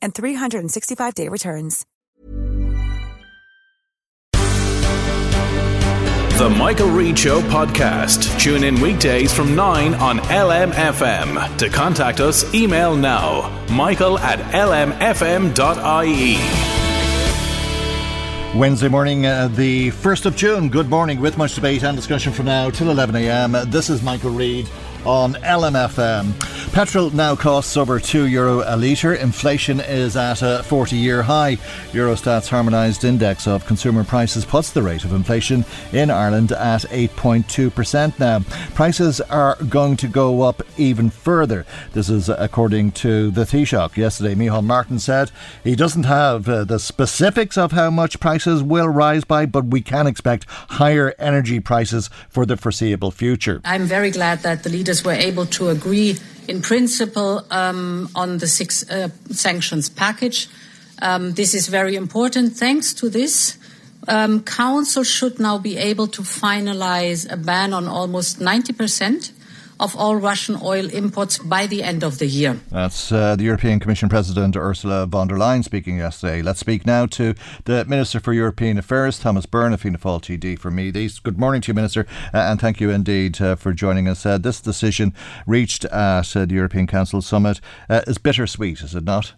and 365-day returns. The Michael Reade Show podcast. Tune in weekdays from 9 on LMFM. To contact us, email now michael at lmfm.ie. Wednesday morning, uh, the 1st of June. Good morning, with much debate and discussion from now till 11am. This is Michael Reade on LMFM. Petrol now costs over €2 Euro a litre. Inflation is at a 40 year high. Eurostat's harmonised index of consumer prices puts the rate of inflation in Ireland at 8.2% now. Prices are going to go up even further. This is according to the Taoiseach. Yesterday, Micheál Martin said he doesn't have uh, the specifics of how much prices will rise by, but we can expect higher energy prices for the foreseeable future. I'm very glad that the leaders were able to agree in principle um, on the six uh, sanctions package. Um, this is very important. Thanks to this, um, Council should now be able to finalize a ban on almost 90 percent of all Russian oil imports by the end of the year. That's uh, the European Commission President Ursula von der Leyen speaking yesterday. Let's speak now to the Minister for European Affairs, Thomas Byrne, a Fianna Fáil TD for Meath. Good morning to you, Minister, uh, and thank you indeed uh, for joining us. Uh, this decision reached at uh, the European Council summit uh, is bittersweet, is it not?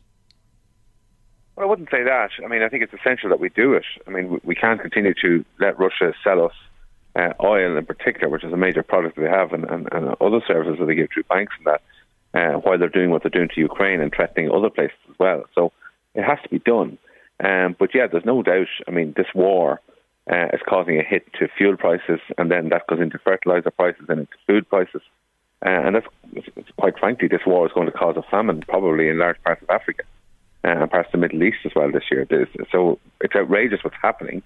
Well, I wouldn't say that. I mean, I think it's essential that we do it. I mean, we can't continue to let Russia sell us uh, oil in particular, which is a major product that they have, and, and, and other services that they give through banks and that, uh, while they're doing what they're doing to Ukraine and threatening other places as well. So it has to be done. Um, but yeah, there's no doubt. I mean, this war uh, is causing a hit to fuel prices, and then that goes into fertilizer prices and into food prices. Uh, and that's quite frankly, this war is going to cause a famine probably in large parts of Africa uh, and parts of the Middle East as well this year. So it's outrageous what's happening,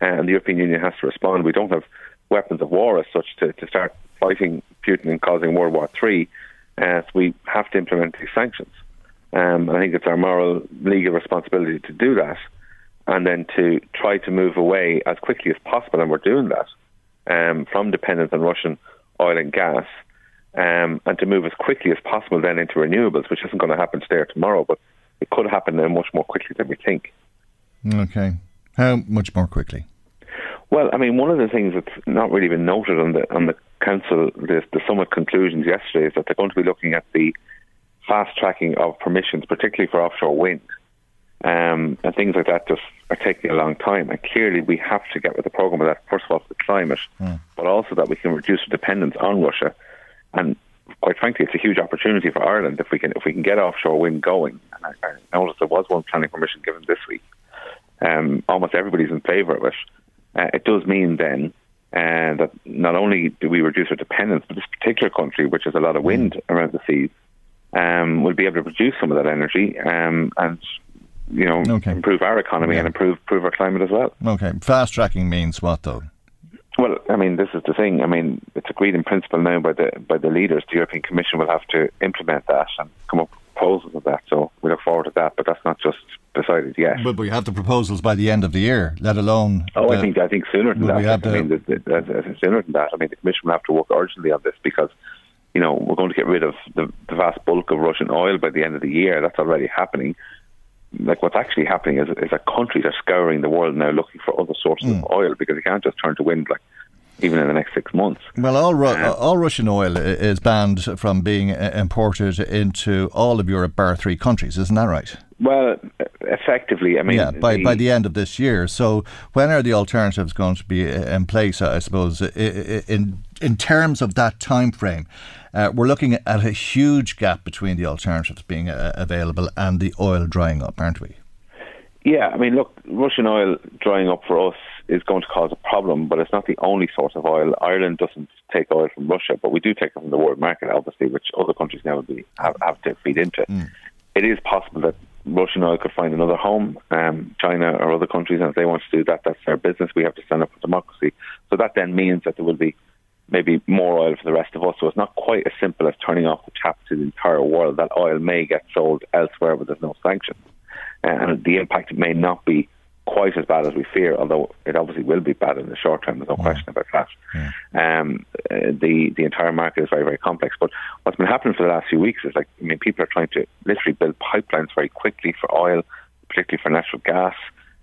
uh, and the European Union has to respond. We don't have weapons of war as such to, to start fighting Putin and causing World War Three. Uh, so we have to implement these sanctions. Um, I think it's our moral, legal responsibility to do that, and then to try to move away as quickly as possible, and we're doing that um, from dependence on Russian oil and gas, um, and to move as quickly as possible then into renewables, which isn't going to happen today or tomorrow, but it could happen much more quickly than we think. Okay, how much more quickly? Well, I mean, one of the things that's not really been noted on the on the council, the, the summit conclusions yesterday, is that they're going to be looking at the fast tracking of permissions, particularly for offshore wind, um, and things like that. Just are taking a long time, and clearly we have to get with the program of that. First of all, for the climate, mm. but also that we can reduce our dependence on Russia, and quite frankly, it's a huge opportunity for Ireland if we can if we can get offshore wind going. And I, I noticed there was one planning permission given this week. Um, almost everybody's in favour of it uh, it does mean then uh, that not only do we reduce our dependence, but this particular country, which has a lot of wind around the seas, um, will be able to produce some of that energy um, and you know okay. improve our economy yeah. and improve improve our climate as well. Okay, fast tracking means what though? Well, I mean, this is the thing. I mean, it's agreed in principle now by the by the leaders. The European Commission will have to implement that and come up with proposals of that. So we look forward to that. But that's not just decided yet. But we have the proposals by the end of the year, let alone. Oh, the, I think I think sooner than that. We have I mean, the, the, sooner than that. I mean, the Commission will have to work urgently on this because you know we're going to get rid of the, the vast bulk of Russian oil by the end of the year. That's already happening. Like what's actually happening is, is that countries are scouring the world now looking for other sources mm. of oil because they can't just turn to wind. Like even in the next six months. Well, all Ru- uh, all Russian oil is banned from being uh, imported into all of Europe, bar three countries, isn't that right? Well, effectively, I mean, yeah, by the, by the end of this year. So, when are the alternatives going to be uh, in place? I suppose in in terms of that time frame, uh, we're looking at a huge gap between the alternatives being uh, available and the oil drying up, aren't we? Yeah, I mean, look, Russian oil drying up for us is going to cause a problem, but it's not the only source of oil. Ireland doesn't take oil from Russia, but we do take it from the world market, obviously, which other countries now be, have, have to feed into. Mm. It is possible that Russian oil could find another home, um, China or other countries, and if they want to do that, that's their business. We have to stand up for democracy. So that then means that there will be maybe more oil for the rest of us. So it's not quite as simple as turning off the tap to the entire world. That oil may get sold elsewhere, but there's no sanctions, uh, and the impact may not be quite as bad as we fear, although it obviously will be bad in the short term. There's no question about that. Yeah. Um, uh, the the entire market is very very complex. But what's been happening for the last few weeks is like I mean people are trying to literally build pipelines very quickly for oil, particularly for natural gas.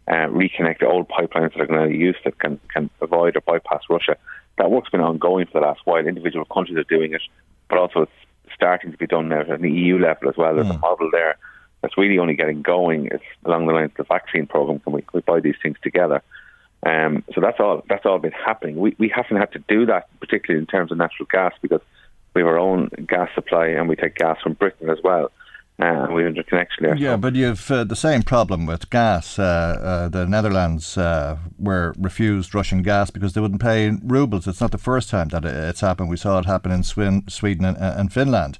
Uh, reconnect the old pipelines that are going to use that can can avoid or bypass Russia. That work's been ongoing for the last while. Individual countries are doing it, but also it's starting to be done now at the EU level as well. There's mm. a model there that's really only getting going is along the lines of the vaccine program. Can we, we buy these things together? Um, so that's all. That's all been happening. We we haven't had to do that, particularly in terms of natural gas, because we have our own gas supply and we take gas from Britain as well. Uh, we have interconnection there. Yeah, but you've uh, the same problem with gas. Uh, uh the Netherlands uh, were refused Russian gas because they wouldn't pay rubles. It's not the first time that it's happened. We saw it happen in Sweden and, and Finland.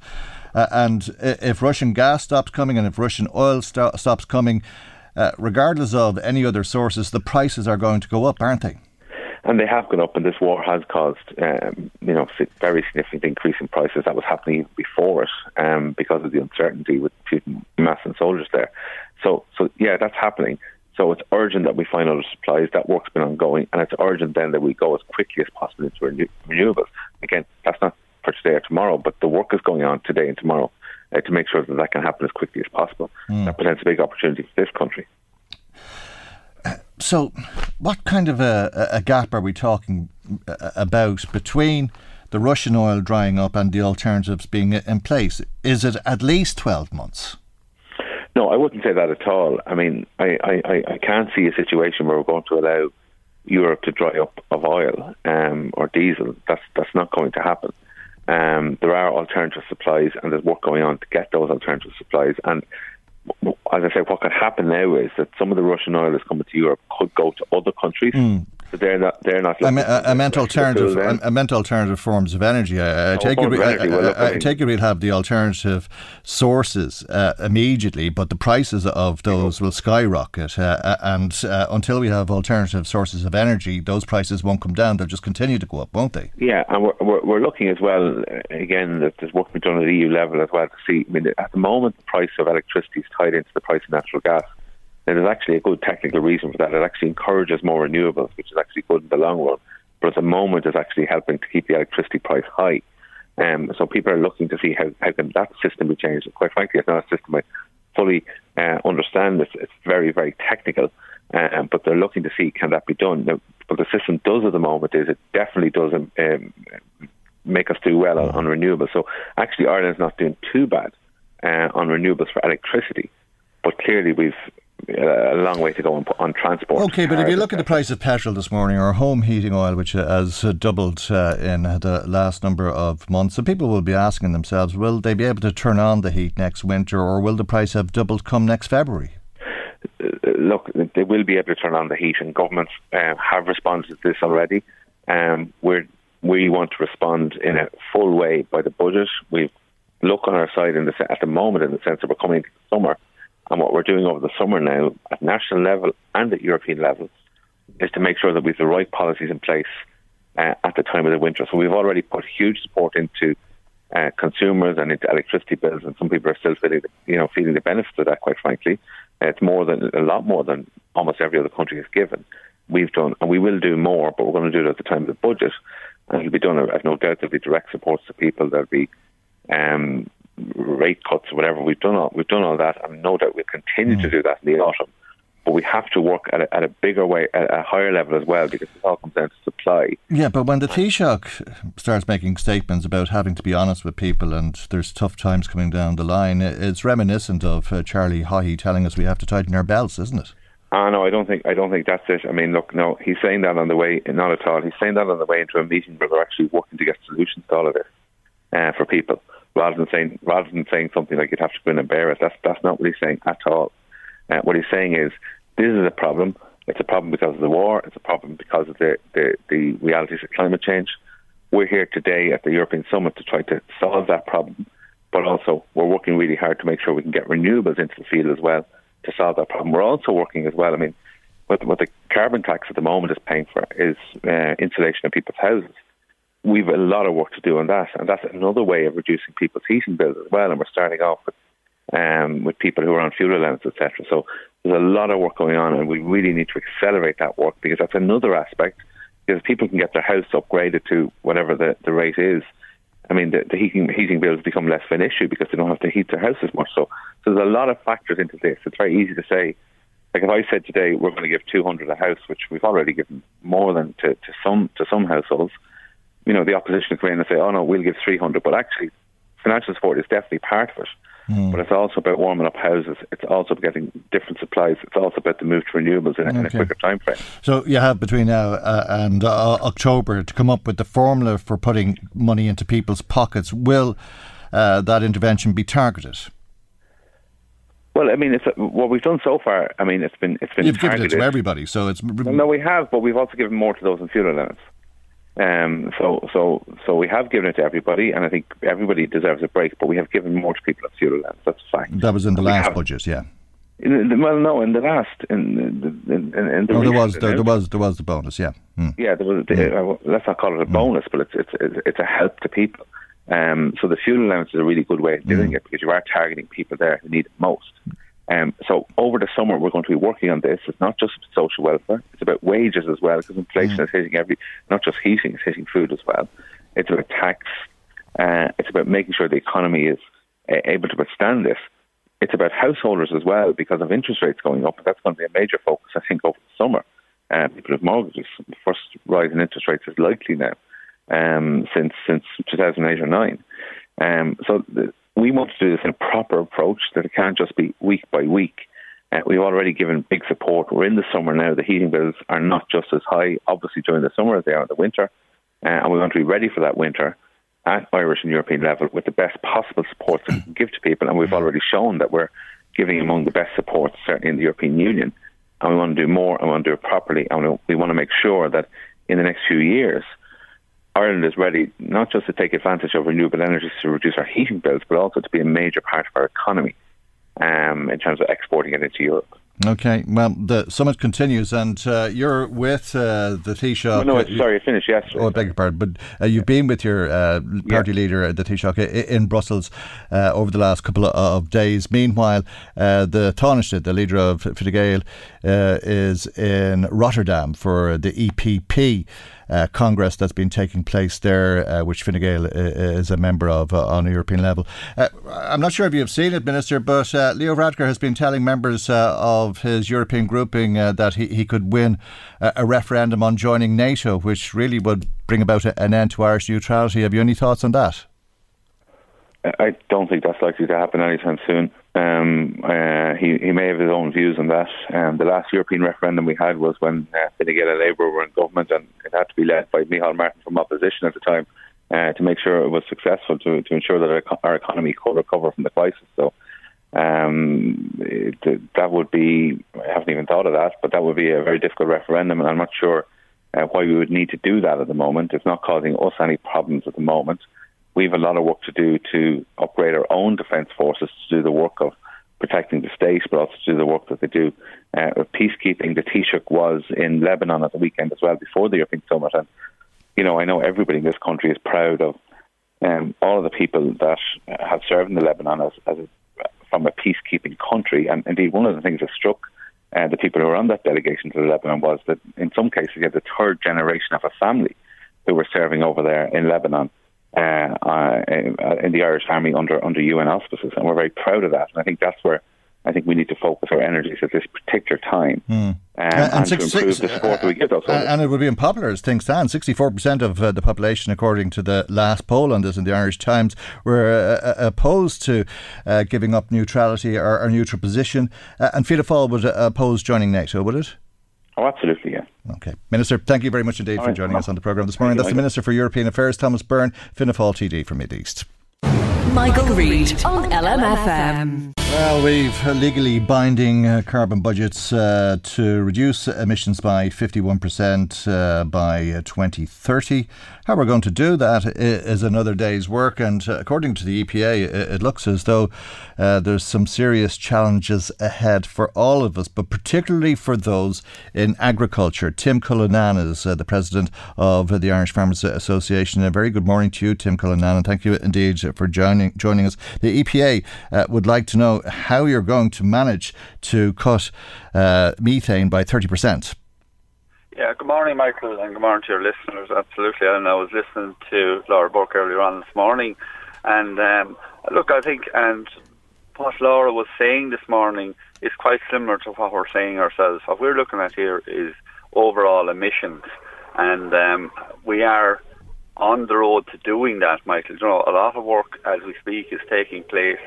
Uh, and if Russian gas stops coming and if Russian oil st- stops coming, uh, regardless of any other sources, the prices are going to go up, aren't they? And they have gone up, and this war has caused, um, you know, very significant increase in prices. That was happening before it, um, because of the uncertainty with Putin massing soldiers there. So, so yeah, that's happening. So it's urgent that we find other supplies. That work's been ongoing, and it's urgent then that we go as quickly as possible into renew- renewables. Again, that's not for today or tomorrow, but the work is going on today and tomorrow uh, to make sure that that can happen as quickly as possible. Mm. That presents a big opportunity for this country. So, what kind of a, a gap are we talking uh, about between the Russian oil drying up and the alternatives being in place? Is it at least 12 months? No, I wouldn't say that at all. I mean, I, I, I can't see a situation where we're going to allow Europe to dry up of oil um, or diesel. That's that's not going to happen. Um, there are alternative supplies, and there's work going on to get those alternative supplies. And as I say, what could happen now is that some of the Russian oil that's coming to Europe could go to other countries. Mm. They're not. They're not. I, me, I meant alternative. I, meant alternative forms of energy. I, I oh, take it. I, I, take it we'll have the alternative sources uh, immediately, but the prices of those will skyrocket. Uh, uh, and uh, until we have alternative sources of energy, those prices won't come down. They'll just continue to go up, won't they? Yeah, and we're, we're, we're looking as well. Uh, again, that there's work being done at the EU level as well to see. I mean, at the moment, the price of electricity is tied into the price of natural gas. There's actually a good technical reason for that. It actually encourages more renewables, which is actually good in the long run. But at the moment, it's actually helping to keep the electricity price high. Um, so people are looking to see how, how can that system be changed. And quite frankly, it's not a system I fully uh, understand. It's, it's very, very technical. Um, but they're looking to see can that be done. Now, what the system does at the moment is it definitely doesn't um make us do well on, on renewables. So actually, Ireland's not doing too bad uh, on renewables for electricity. But clearly, we've a long way to go on, on transport. Okay, but if you look at the price of petrol this morning or home heating oil, which has doubled uh, in the last number of months, so people will be asking themselves, will they be able to turn on the heat next winter or will the price have doubled come next February? Uh, look, they will be able to turn on the heat, and governments uh, have responded to this already. Um, we we want to respond in a full way by the budget. We look on our side in the, at the moment in the sense that we're coming into summer and what we're doing over the summer now at national level and at European level is to make sure that we have the right policies in place uh, at the time of the winter. So we've already put huge support into uh, consumers and into electricity bills, and some people are still feeling, you know, feeling the benefits of that. Quite frankly, it's more than a lot more than almost every other country has given. We've done, and we will do more, but we're going to do it at the time of the budget, and it'll be done. I've no doubt there'll be direct supports to people. There'll be um, rate cuts or whatever. We've done all we've done all that, and no doubt we'll continue mm. to do that in the autumn. but we have to work at a, at a bigger way, at a higher level as well, because it all comes down to supply. Yeah, but when the Taoiseach starts making statements about having to be honest with people and there's tough times coming down the line, it's reminiscent of uh, Charlie Haughey telling us we have to tighten our belts, isn't it? Ah, no, I don't think I don't think that's it. I mean, look, no, he's saying that on the way, not at all. He's saying that on the way into a meeting where they're actually working to get solutions to all of this uh, for people, rather than saying rather than saying something like you'd have to go in and bear it. That's that's not what he's saying at all. Uh, what he's saying is this is a problem. It's a problem because of the war. It's a problem because of the, the, the realities of climate change. We're here today at the European Summit to try to solve that problem, but also we're working really hard to make sure we can get renewables into the field as well to solve that problem. We're also working as well. I mean, what, what the carbon tax at the moment is paying for is uh, insulation of people's houses. We've a lot of work to do on that, and that's another way of reducing people's heating bills as well. And we're starting off with um, with people who are on fuel allowance, etc. So there's a lot of work going on, and we really need to accelerate that work because that's another aspect. Because people can get their house upgraded to whatever the, the rate is. I mean, the, the heating heating bills become less of an issue because they don't have to heat their house as much. So, so there's a lot of factors into this. It's very easy to say. Like if I said today we're going to give 200 a house, which we've already given more than to, to some to some households, you know, the opposition come in and say, "Oh no, we'll give 300," but actually, financial support is definitely part of it. Mm. But it's also about warming up houses. It's also about getting different supplies. It's also about the move to renewables in, okay. in a quicker time frame. So you have between now uh, and uh, October to come up with the formula for putting money into people's pockets. Will uh, that intervention be targeted? Well, I mean, it's a, what we've done so far. I mean, it's been it's been you've targeted. given it to everybody, so it's well, no, we have, but we've also given more to those in fuel allowance. Um, so, so, so we have given it to everybody, and I think everybody deserves a break. But we have given more to people at fuel allowance. That's a fact. That was in the last budget, yeah. In the, well, no, in the last, in, in, in, in the oh, there was there, there, was there was the bonus, yeah. Mm. Yeah, there was. The, mm. uh, let's not call it a hmm. bonus, but it's it's it's a help to people. Um, so the fuel allowance is a really good way of doing mm. it because you are targeting people there who need it most. Um, so over the summer, we're going to be working on this. It's not just social welfare; it's about wages as well, because inflation mm. is hitting every, not just heating, it's hitting food as well. It's about tax. Uh, it's about making sure the economy is uh, able to withstand this. It's about householders as well, because of interest rates going up. That's going to be a major focus, I think, over the summer. Uh, people with mortgages. The first rise in interest rates is likely now um, since since 2008 or nine. Um, so the, we want to do this in a proper approach that it can't just be week by week. Uh, we've already given big support. We're in the summer now. The heating bills are not just as high, obviously, during the summer as they are in the winter. Uh, and we want to be ready for that winter at Irish and European level with the best possible support to give to people. And we've already shown that we're giving among the best supports, certainly in the European Union. And we want to do more and we want to do it properly. And we want to make sure that in the next few years, Ireland is ready not just to take advantage of renewable energies to reduce our heating bills, but also to be a major part of our economy um, in terms of exporting it into Europe. Okay, well, the summit continues, and uh, you're with uh, the Taoiseach. No, no, sorry, I finished yesterday. Oh, I beg your pardon, but uh, you've been with your uh, party yeah. leader, the Taoiseach, in Brussels uh, over the last couple of days. Meanwhile, uh, the Taoiseach, the leader of Fine Gael, is in Rotterdam for the EPP uh, Congress that's been taking place there, uh, which Fine Gael uh, is a member of uh, on a European level. Uh, I'm not sure if you have seen it, Minister, but uh, Leo Varadkar has been telling members of his European grouping that he, he could win a referendum on joining NATO, which really would bring about an end to Irish neutrality. Have you any thoughts on that? I don't think that's likely to happen anytime soon. Um, uh, he he may have his own views on that. Um, the last European referendum we had was when uh, Fine Gael and Labour were in government, and it had to be led by Micheál Martin from opposition at the time uh, to make sure it was successful to to ensure that our, our economy could recover from the crisis. So um, it, that would be I haven't even thought of that, but that would be a very difficult referendum, and I'm not sure uh, why we would need to do that at the moment. It's not causing us any problems at the moment we have a lot of work to do to upgrade our own defence forces to do the work of protecting the state, but also to do the work that they do uh, peacekeeping. The Taoiseach was in Lebanon at the weekend as well before the European Summit, and you know I know everybody in this country is proud of um, all of the people that have served in the Lebanon as, as a, from a peacekeeping country, and indeed one of the things that struck. Uh, the people who were on that delegation to the Lebanon was that in some cases you had the third generation of a family who were serving over there in Lebanon uh, uh, in the Irish Army under under UN auspices, and we're very proud of that. And I think that's where I think we need to focus our energies at this particular time mm. um, and, and, and to improve the support uh, that we give those. Uh, and it would be unpopular as things stand. 64% of uh, the population, according to the last poll on this in the Irish Times, were uh, uh opposed to uh, giving up neutrality or, or neutral position. and Fianna Fáil would oppose joining NATO, would it? Oh, absolutely, yeah. Okay. Minister, thank you very much indeed All for right, joining us on the programme this morning. That's the Minister for European Affairs, Thomas Byrne, Fianna Fáil TD from Meath East. Michael, Reade on LMFM. Well, we've legally binding uh, carbon budgets uh, to reduce emissions by 51% uh, by uh, 2030. How we're going to do that is another day's work, and uh, according to the EPA, it looks as though uh, there's some serious challenges ahead for all of us, but particularly for those in agriculture. Tim Cullinan is the president of the Irish Farmers Association. A very good morning to you, Tim Cullinan, and thank you indeed for joining joining, us. The EPA uh, would like to know how you're going to manage to cut uh, methane by 30%. Yeah, good morning, Michael, and good morning to your listeners. Absolutely. And I was listening to Laura Burke earlier on this morning. And um, look, I think, and what Laura was saying this morning is quite similar to what we're saying ourselves. What we're looking at here is overall emissions. And um, we are on the road to doing that, Michael. You know, a lot of work as we speak is taking place.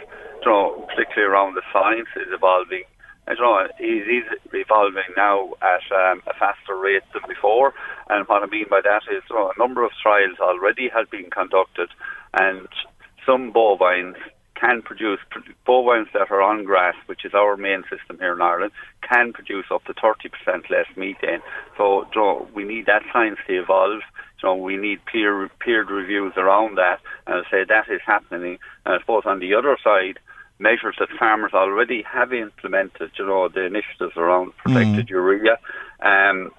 You know, particularly around the science is evolving. You know, it is evolving now at um, a faster rate than before. And what I mean by that is, you know, a number of trials already have been conducted, and some bovines can produce bovines that are on grass, which is our main system here in Ireland, can produce up to 30% less methane. So you know, we need that science to evolve. So we need peer peer reviews around that, and I say that is happening. And I suppose on the other side, measures that farmers already have implemented, you know, the initiatives around protected mm. urea, um,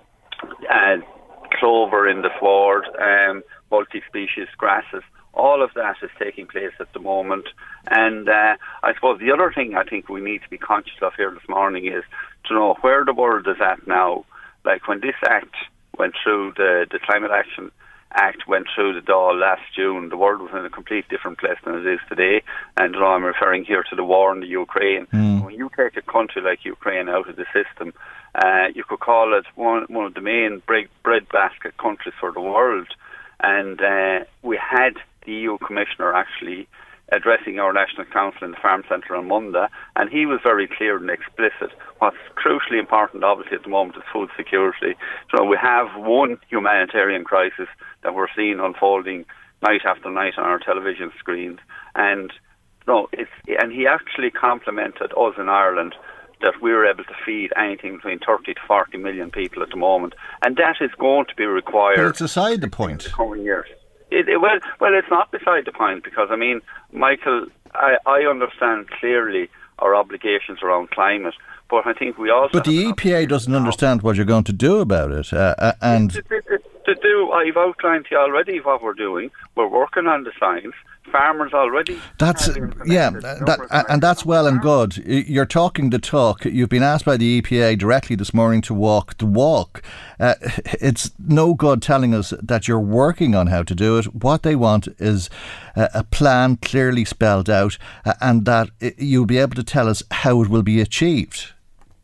and clover in the sward, um, multi-species grasses all of that is taking place at the moment. And uh, I suppose the other thing I think we need to be conscious of here this morning is to know where the world is at now. Like when this act went through, the, the Climate Action Act went through the Dáil last June, the world was in a complete different place than it is today. And you know, I'm referring here to the war in the Ukraine. Mm. When you take a country like Ukraine out of the system, uh, you could call it one, one of the main bread, breadbasket countries for the world. And uh, we had the EU Commissioner actually addressing our National Council in the Farm Centre on Monday, and he was very clear and explicit. What's crucially important, obviously, at the moment is food security. So we have one humanitarian crisis that we're seeing unfolding night after night on our television screens, and no, it's and he actually complimented us in Ireland that we were able to feed anything between 30 to 40 million people at the moment, and that is going to be required. But it's aside the point. In the coming years. It, it, well, well, it's not beside the point because I mean, Michael, I, I understand clearly our obligations around climate, but I think we also. But the EPA doesn't understand what you're going to do about it, uh, uh, and to, to, do, I've outlined to you already what we're doing. We're working on the science farmers already. That's yeah, that, and that's well and good. You're talking the talk. You've been asked by the EPA directly this morning to walk the walk. Uh, it's no good telling us that you're working on how to do it. What they want is a plan clearly spelled out, uh, and that you'll be able to tell us how it will be achieved.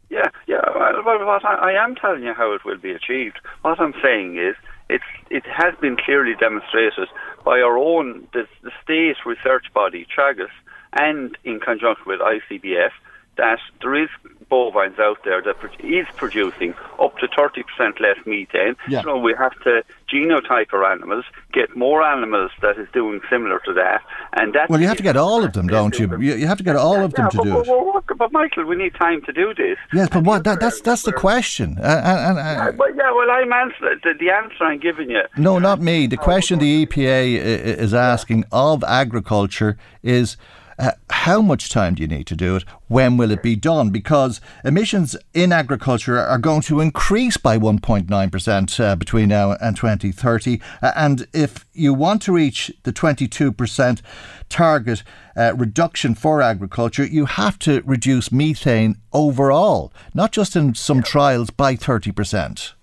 Yeah, yeah. Well, what I, I am telling you how it will be achieved. What I'm saying is it's, it has been clearly demonstrated by our own, the, the state research body, Teagasc, and in conjunction with ICBF, that there is bovines out there that is producing up to 30% less methane. Yeah. So we have to genotype our animals, get more animals that is doing similar to that. and that. Well, you have to get all of them, don't you? You have to get all of them yeah, to but, do but, it. But, Michael, we need time to do this. Yes, but what? That, that's that's the question. Uh, and, uh, yeah, but yeah, well, I'm answering the, the answer I'm giving you. No, not me. The question the EPA is asking of agriculture is uh, how much time do you need to do it? When will it be done? Because emissions in agriculture are going to increase by 1.9% uh, between now and 2030. Uh, and if you want to reach the 22% target uh, reduction for agriculture, you have to reduce methane overall, not just in some trials by 30%.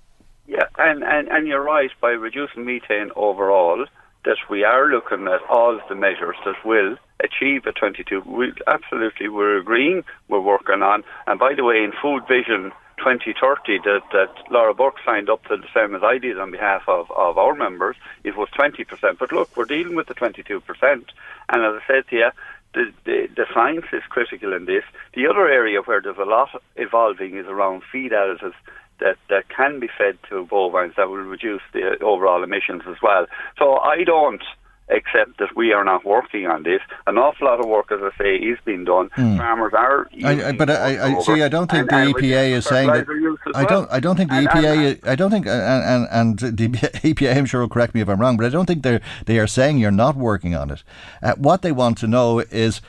Yeah, and, and, and you're right, by reducing methane overall, that we are looking at all of the measures that will achieve a 22. We absolutely we're agreeing, we're working on. And by the way, in Food Vision 2030 that, that Laura Burke signed up to the same as I did on behalf of, of our members, it was 20%. But look, we're dealing with the 22%. And as I said to you, the, the, the science is critical in this. The other area where there's a lot evolving is around feed additives that, that can be fed to bovines that will reduce the overall emissions as well. So I don't accept that we are not working on this. An awful lot of work, as I say, is being done. Mm. Farmers are. I, but I, I see. I don't think and, the EPA is saying that. I don't. I don't think the and, EPA. I don't think, and, and, and the EPA. I'm sure will correct me if I'm wrong, but I don't think they they are saying you're not working on it. Uh, what they want to know is.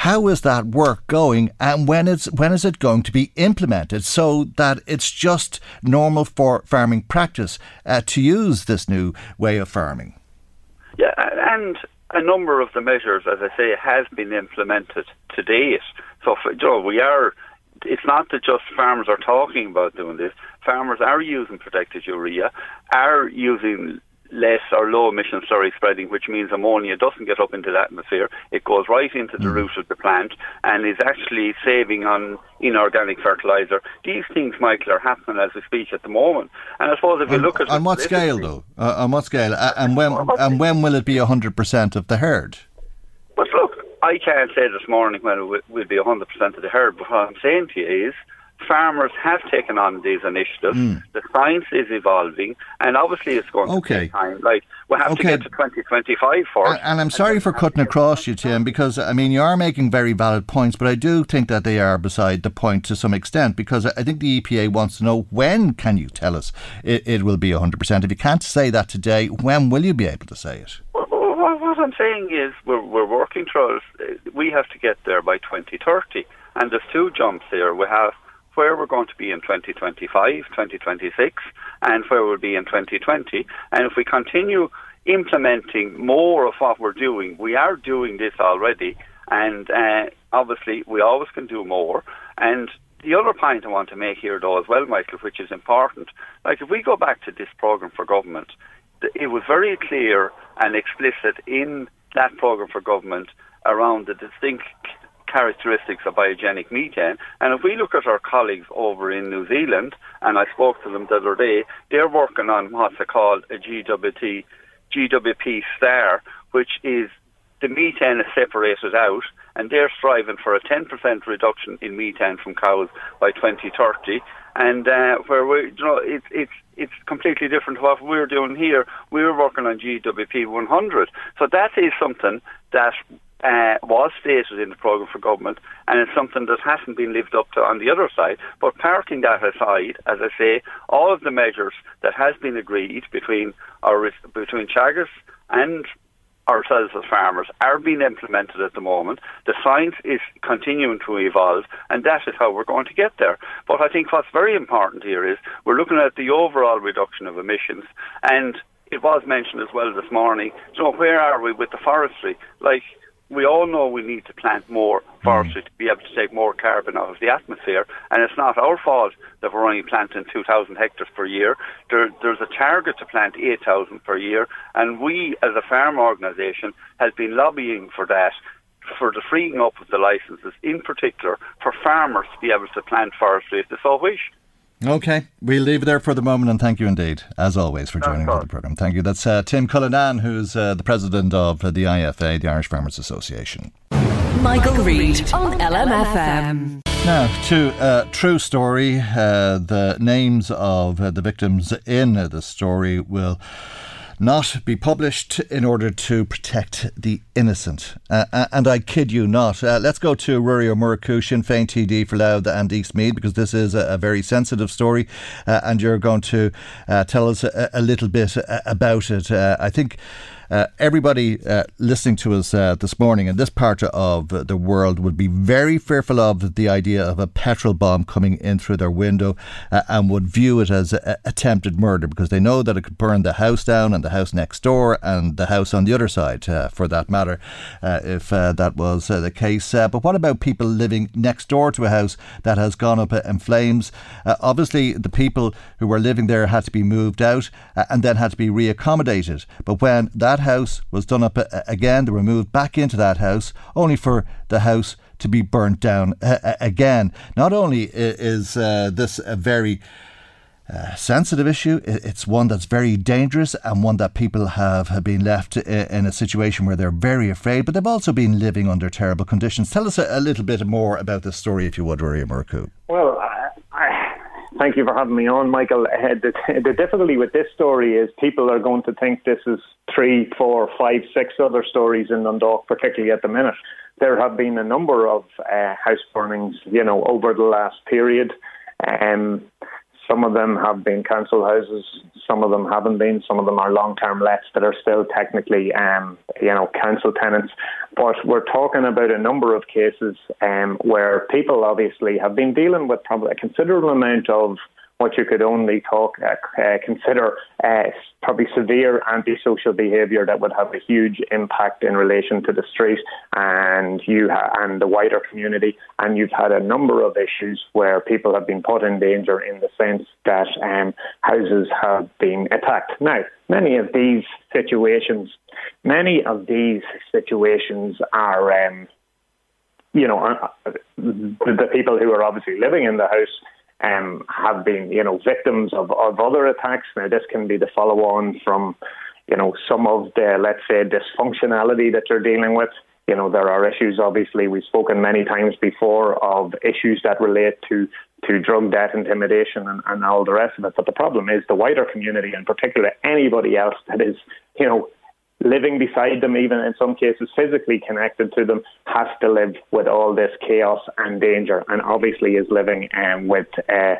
How is that work going, and when it's when is it going to be implemented so that it's just normal for farming practice uh, to use this new way of farming? Yeah, and a number of the measures, as I say, have been implemented to date. So, for, you know, we are. It's not that just farmers are talking about doing this. Farmers are using protected urea, are using less or low emission slurry spreading, which means ammonia doesn't get up into the atmosphere. It goes right into the mm. root of the plant and is actually saving on inorganic fertilizer. These things, Michael, are happening as we speak at the moment. And I suppose if you look at on what scale, though, uh, on what scale, uh, and when and when will it be hundred percent of the herd? But look, I can't say this morning when it will be hundred percent of the herd. But what I'm saying to you is farmers have taken on these initiatives. Mm. The science is evolving, and obviously it's going okay. to take time. Like we have okay. to get to 2025 first. And, and I'm sorry and for cutting across you, Tim, because I mean you are making very valid points, but I do think that they are beside the point to some extent because I think the EPA wants to know when can you tell us it, it will be 100%. If you can't say that today, when will you be able to say it? what I'm saying is we're, we're working through We have to get there by 2030. And there's two jumps here. We have where we're going to be in 2025, 2026, and where we'll be in 2020. And if we continue implementing more of what we're doing, we are doing this already, and uh, obviously we always can do more. And the other point I want to make here, though, as well, Michael, which is important, like if we go back to this program for government, it was very clear and explicit in that program for government around the distinct characteristics of biogenic methane. And if we look at our colleagues over in New Zealand, and I spoke to them the other day, they're working on what's called a GWT, GWP star, which is the methane is separated out, and they're striving for a 10% reduction in methane from cows by 2030. And uh, where we, you know, it's it's it's completely different to what we're doing here. We're working on GWP 100, so that is something that uh, was stated in the programme for government, and it's something that hasn't been lived up to on the other side. But parking that aside, as I say, all of the measures that has been agreed between our between Teagasc and ourselves as farmers are being implemented at the moment. The science is continuing to evolve, and that is how we're going to get there. But I think what's very important here is we're looking at the overall reduction of emissions, and it was mentioned as well this morning. So where are we with the forestry? Like we all know we need to plant more forestry mm. to be able to take more carbon out of the atmosphere, and it's not our fault that we're only planting 2,000 hectares per year. There, there's a target to plant 8,000 per year, and we, as a farm organisation, have been lobbying for that for the freeing up of the licences, in particular for farmers to be able to plant forestry if they so wish. Okay, we'll leave it there for the moment and thank you indeed, as always, for joining the programme. Thank you. That's uh, Tim Cullinan, who's uh, the president of the IFA, the Irish Farmers Association. Michael, Reade on LMFM. Now, to a true story, uh, the names of uh, the victims in the story will not be published in order to protect the innocent. Uh, uh, and I kid you not. Uh, let's go to Ó Murchú, Sinn Féin TD for Louth and East Meath, because this is a, a very sensitive story, uh, and you're going to uh, tell us a, a, little bit uh, about it. I think. Uh, everybody uh, listening to us uh, this morning in this part of the world would be very fearful of the idea of a petrol bomb coming in through their window uh, and would view it as a, a attempted murder because they know that it could burn the house down and the house next door and the house on the other side, uh, for that matter, uh, if that was the case. but what about people living next door to a house that has gone up in flames? obviously, the people who were living there had to be moved out and then had to be reaccommodated. But when that that house was done up again. They were moved back into that house, only for the house to be burnt down again. Not only is uh, this a very uh, sensitive issue. It's one that's very dangerous and one that people have, have been left in a situation where they're very afraid, but they've also been living under terrible conditions. Tell us a, a little bit more about this story, if you would, Rory Murchú. Well, thank you for having me on, Michael. Uh, the, the difficulty with this story is people are going to think this is three, four, five, six other stories in Dundalk, particularly at the minute. There have been a number of uh, house burnings, you know, over the last period. Um, some of them have been council houses, some of them haven't been. Some of them are long-term lets that are still technically, um, you know, council tenants. But we're talking about a number of cases um, where people obviously have been dealing with probably a considerable amount of what you could only talk uh, uh, consider uh, probably severe antisocial behaviour that would have a huge impact in relation to the street and you ha- and the wider community. And you've had a number of issues where people have been put in danger in the sense that um, houses have been attacked. Now, many of these situations, many of these situations are. Um, you know, uh, the people who are obviously living in the house um, have been, you know, victims of, of other attacks. Now, this can be the follow on from, you know, some of the, let's say, dysfunctionality that you're dealing with. You know, there are issues, obviously, we've spoken many times before of issues that relate to, to drug debt, intimidation, and, and all the rest of it. But the problem is the wider community, in particular, anybody else that is, you know, living beside them, even in some cases physically connected to them, has to live with all this chaos and danger, and obviously is living um, with. Uh,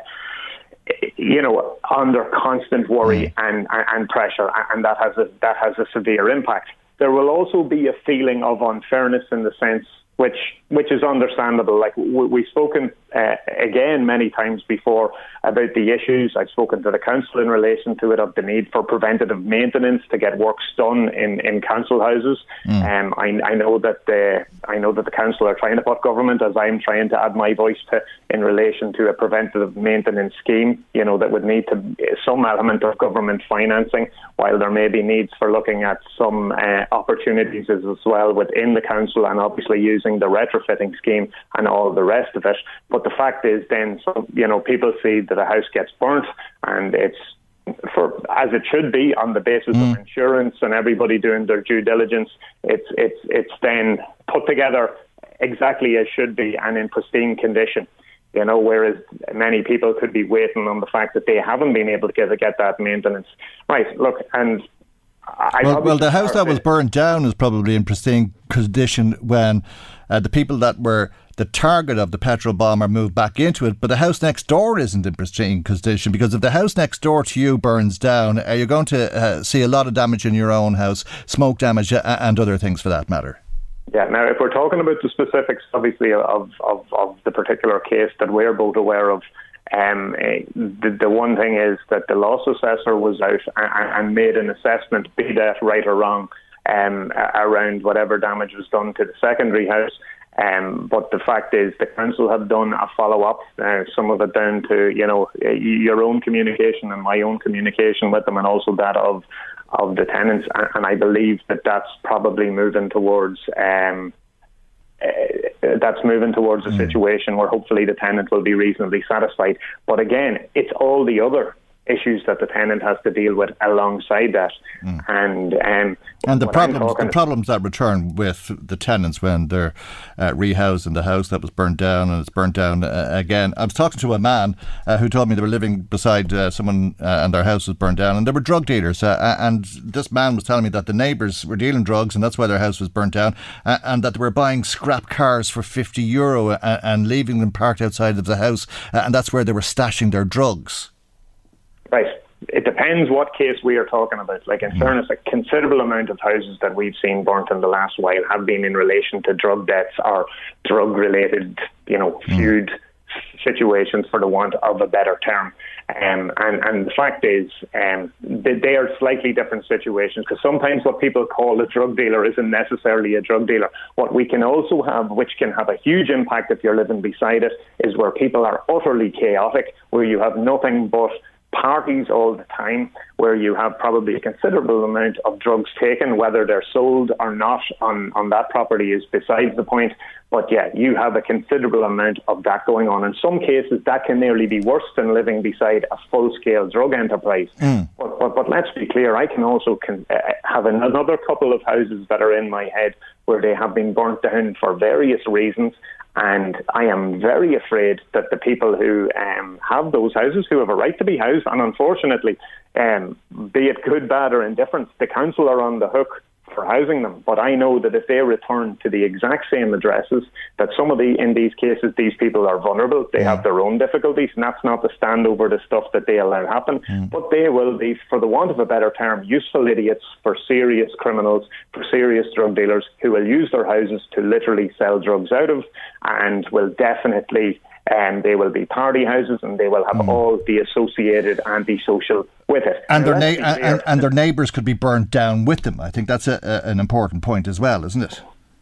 you know, under constant worry mm. and, and pressure, and that has a that has a severe impact. There will also be a feeling of unfairness in the sense which which is understandable. Like we've spoken uh, again many times before about the issues. I've spoken to the council in relation to it of the need for preventative maintenance to get works done in, in council houses. Mm. Um, I, I know that the I know that the council are trying to put government as I'm trying to add my voice to in relation to a preventative maintenance scheme. You know that would need to some element of government financing, while there may be needs for looking at some uh, opportunities as well within the council and obviously using the retrofitting scheme and all the rest of it. But the fact is, then, so, you know, people see that a house gets burnt and it's for as it should be on the basis mm. of insurance and everybody doing their due diligence. It's it's it's then put together exactly as should be and in pristine condition. You know, whereas many people could be waiting on the fact that they haven't been able to get get that maintenance. Right. Look, and well, well, the house that was burned down is probably in pristine condition when uh, the people that were the target of the petrol bomber moved back into it, but the house next door isn't in pristine condition because if the house next door to you burns down, are you going to uh, see a lot of damage in your own house, smoke damage, uh, and other things for that matter? Yeah, now if we're talking about the specifics, obviously, of, of, of the particular case that we're both aware of, um, the, the one thing is that the loss assessor was out and, and made an assessment, be that right or wrong, um, around whatever damage was done to the secondary house. Um, but the fact is, the council have done a follow up. Uh, some of it down to you know your own communication and my own communication with them, and also that of of the tenants. And, I believe that that's probably moving towards. Um, uh, that's moving towards a mm. situation where hopefully the tenant will be reasonably satisfied. But again, it's all the other issues that the tenant has to deal with alongside that. Mm. And um, and the problems the problems that return with the tenants when they're uh, rehousing the house that was burnt down and it's burnt down uh, again. I was talking to a man uh, who told me they were living beside uh, someone uh, and their house was burnt down and they were drug dealers. Uh, and this man was telling me that the neighbours were dealing drugs and that's why their house was burnt down and that they were buying scrap cars for 50 euro and, and leaving them parked outside of the house and that's where they were stashing their drugs. Right. It depends what case we are talking about. Like in mm. fairness, a considerable amount of houses that we've seen burnt in the last while have been in relation to drug deaths or drug related, you know, mm. feud situations for the want of a better term. Um, and, and the fact is, um, they, they, are slightly different situations because sometimes what people call a drug dealer isn't necessarily a drug dealer. What we can also have, which can have a huge impact if you're living beside it, is where people are utterly chaotic, where you have nothing but parties all the time where you have probably a considerable amount of drugs taken, whether they're sold or not on, on that property is besides the point. But yeah, you have a considerable amount of that going on. In some cases, that can nearly be worse than living beside a full scale drug enterprise. Mm. But, but, but, let's be clear, I can also can, uh, have another couple of houses that are in my head where they have been burnt down for various reasons. And I am very afraid that the people who um, have those houses, who have a right to be housed, and unfortunately, um, be it good, bad, or indifferent, the council are on the hook for housing them. But I know that if they return to the exact same addresses, that some of the in these cases these people are vulnerable. They have their own difficulties, and that's not to stand over the stuff that they allow happen. Mm. But they will be, for the want of a better term, useful idiots for serious criminals, for serious drug dealers who will use their houses to literally sell drugs out of, and will definitely and they will be party houses and they will have mm. all the associated antisocial with it. And, their, na- and, and, their neighbours could be burnt down with them. I think that's a, a, an important point as well, isn't it?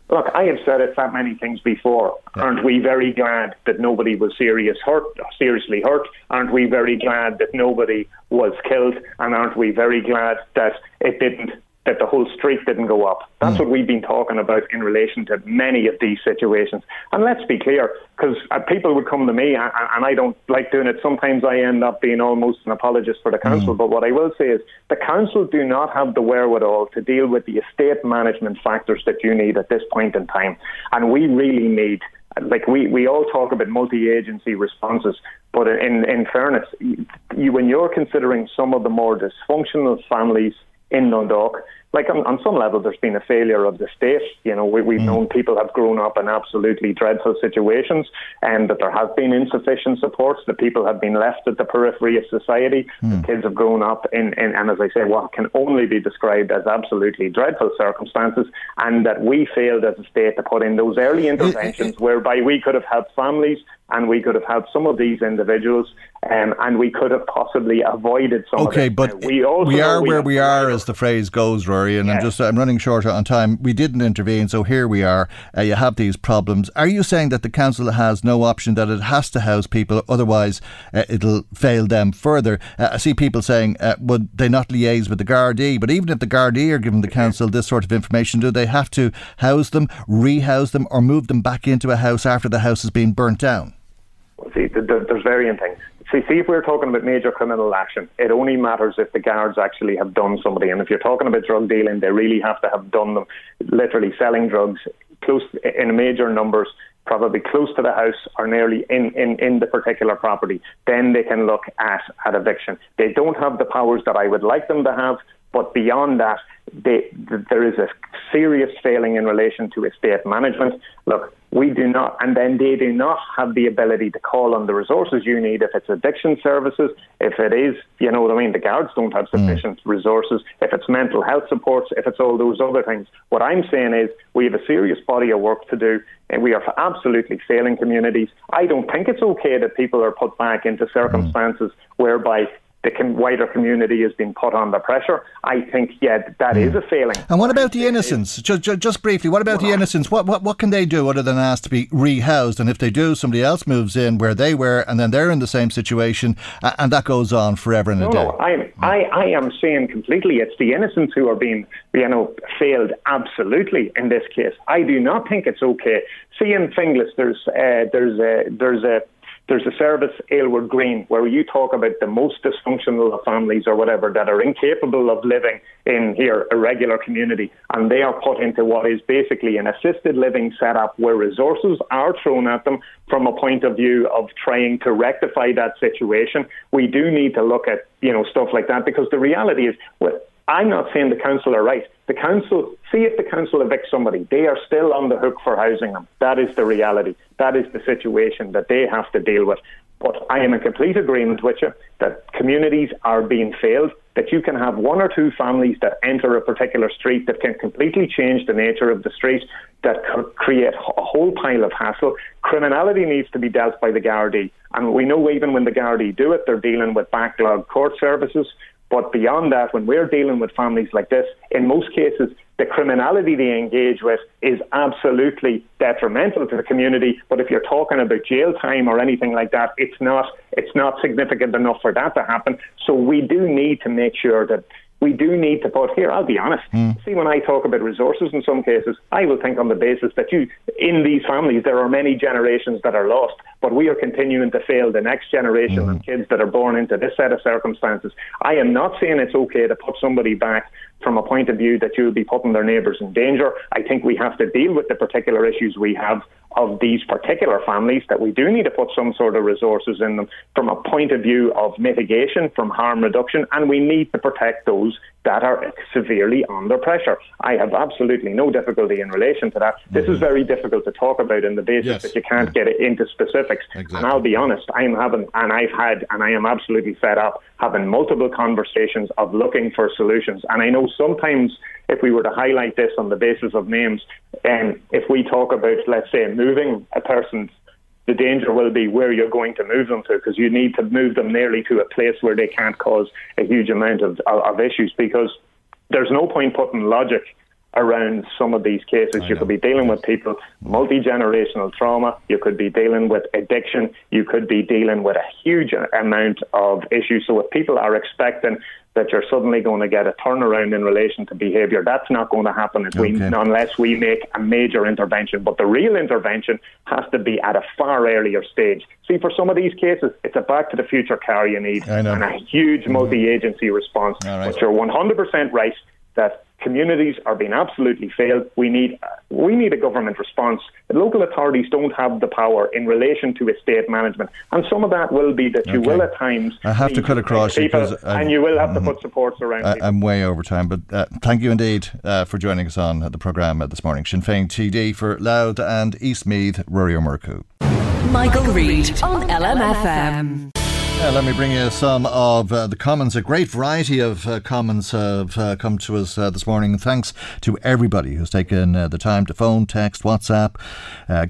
Look, I have said it that many things before. Yeah. Aren't we very glad that nobody was serious hurt, seriously hurt? Aren't we very glad that nobody was killed? And aren't we very glad that it didn't that the whole street didn't go up. That's mm. what we've been talking about in relation to many of these situations. And let's be clear, because uh, people would come to me, and, and, I don't like doing it. Sometimes I end up being almost an apologist for the council. Mm. But what I will say is the council do not have the wherewithal to deal with the estate management factors that you need at this point in time. And we really need like we, we all talk about multi-agency responses, but in, in fairness, you, when you're considering some of the more dysfunctional families in Dundalk, like on, on, some level, there's been a failure of the state. You know, we, have mm. known people have grown up in absolutely dreadful situations, and that there has been insufficient supports. That people have been left at the periphery of society. Mm. The kids have grown up in, in, and as I say, what can only be described as absolutely dreadful circumstances, and that we failed as a state to put in those early interventions whereby we could have helped families and we could have helped some of these individuals, um, and we could have possibly avoided some. Okay, but we, we are we where we are, as the phrase goes, Rory. And I'm just I'm running short on time. We didn't intervene, so here we are. Uh, you have these problems. Are you saying that the council has no option that it has to house people, otherwise uh, it'll fail them further? Uh, I see people saying, uh, would they not liaise with the Gardaí? But even if the Gardaí are giving the council this sort of information, do they have to house them, rehouse them, or move them back into a house after the house has been burnt down? See, there's varying things. See, see, if we're talking about major criminal action, it only matters if the guards actually have done somebody. And if you're talking about drug dealing, they really have to have done them, literally selling drugs close in major numbers, probably close to the house or nearly in, in, in the particular property. Then they can look at, at eviction. They don't have the powers that I would like them to have, but beyond that, they, there is a serious failing in relation to estate management. Look, we do not, and then they do not have the ability to call on the resources you need if it's addiction services, if it is, you know what I mean, the guards don't have mm. sufficient mm. resources, if it's mental health supports, if it's all those other things. What I'm saying is we have a serious body of work to do, and we are absolutely failing communities. I don't think it's okay that people are put back into circumstances mm. whereby the wider community has been put under pressure. I think, yeah, that mm. is a failing. And what about the innocents? Just, just, just briefly, what about well, the innocents? What, what, what can they do other than ask to be rehoused? And if they do, somebody else moves in where they were, and then they're in the same situation, and that goes on forever and no, a day. No, I, am, I, I am saying completely, it's the innocents who are being, you know, failed absolutely in this case. I do not think it's okay. See, in Finglas, there's, uh, there's a, there's a there's a service, Aylward Green, where you talk about the most dysfunctional of families or whatever that are incapable of living in here, a regular community, and they are put into what is basically an assisted living setup where resources are thrown at them from a point of view of trying to rectify that situation. We do need to look at, you know, stuff like that because the reality is, well, I'm not saying the council are right. The council, see if the council evicts somebody, they are still on the hook for housing them. That is the reality. That is the situation that they have to deal with. But I am in complete agreement with you that communities are being failed, that you can have one or two families that enter a particular street that can completely change the nature of the street, that create a whole pile of hassle. Criminality needs to be dealt by the Gardaí. And we know even when the Gardaí do it, they're dealing with backlog court services But beyond that, when we're dealing with families like this, in most cases, the criminality they engage with is absolutely detrimental to the community. But if you're talking about jail time or anything like that, it's not it's not significant enough for that to happen. So we do need to make sure that we do need to put here. I'll be honest. Mm. See, when I talk about resources, in some cases, I will think on the basis that you, in these families, there are many generations that are lost, but we are continuing to fail the next generation mm. of kids that are born into this set of circumstances. I am not saying it's okay to put somebody back from a point of view that you'll be putting their neighbours in danger. I think we have to deal with the particular issues we have of these particular families that we do need to put some sort of resources in them from a point of view of mitigation, from harm reduction, and we need to protect those that are severely under pressure. I have absolutely no difficulty in relation to that. Mm-hmm. This is mm-hmm. very difficult to talk about in the basis yes. that you can't get it into specifics. Exactly. And I'll be honest, I'm having, and I've had, and I am absolutely fed up having multiple conversations of looking for solutions. And I know sometimes if we were to highlight this on the basis of names, and um, if we talk about, let's say, moving a person's the danger will be where you're going to move them to because you need to move them nearly to a place where they can't cause a huge amount of, of, issues because there's no point putting logic around some of these cases. you could be dealing with people, mm. multi generational trauma, you could be dealing with addiction, you could be dealing with a huge amount of issues. So if people are expecting that you're suddenly going to get a turnaround in relation to behaviour. That's not going to happen okay. we, unless we make a major intervention. But the real intervention has to be at a far earlier stage. See, for some of these cases, it's a back to the future car you need and a huge mm-hmm. multi agency response. Right. But you're 100% right that communities are being absolutely failed. We need we need a government response. The local authorities don't have the power in relation to estate management, and some of that will be that you will at times. I have to cut across people, because and you will have to put supports around. I, am way over time, but uh, thank you indeed uh, for joining us on the programme this morning. Sinn Féin TD for Louth and East Meath, Rory Ó Murchú. Michael, Michael Reade on LMFM. Uh, let me bring you some of uh, the comments. A great variety of uh, comments have uh, come to us uh, this morning. Thanks to everybody who's taken uh, the time to phone, text, WhatsApp,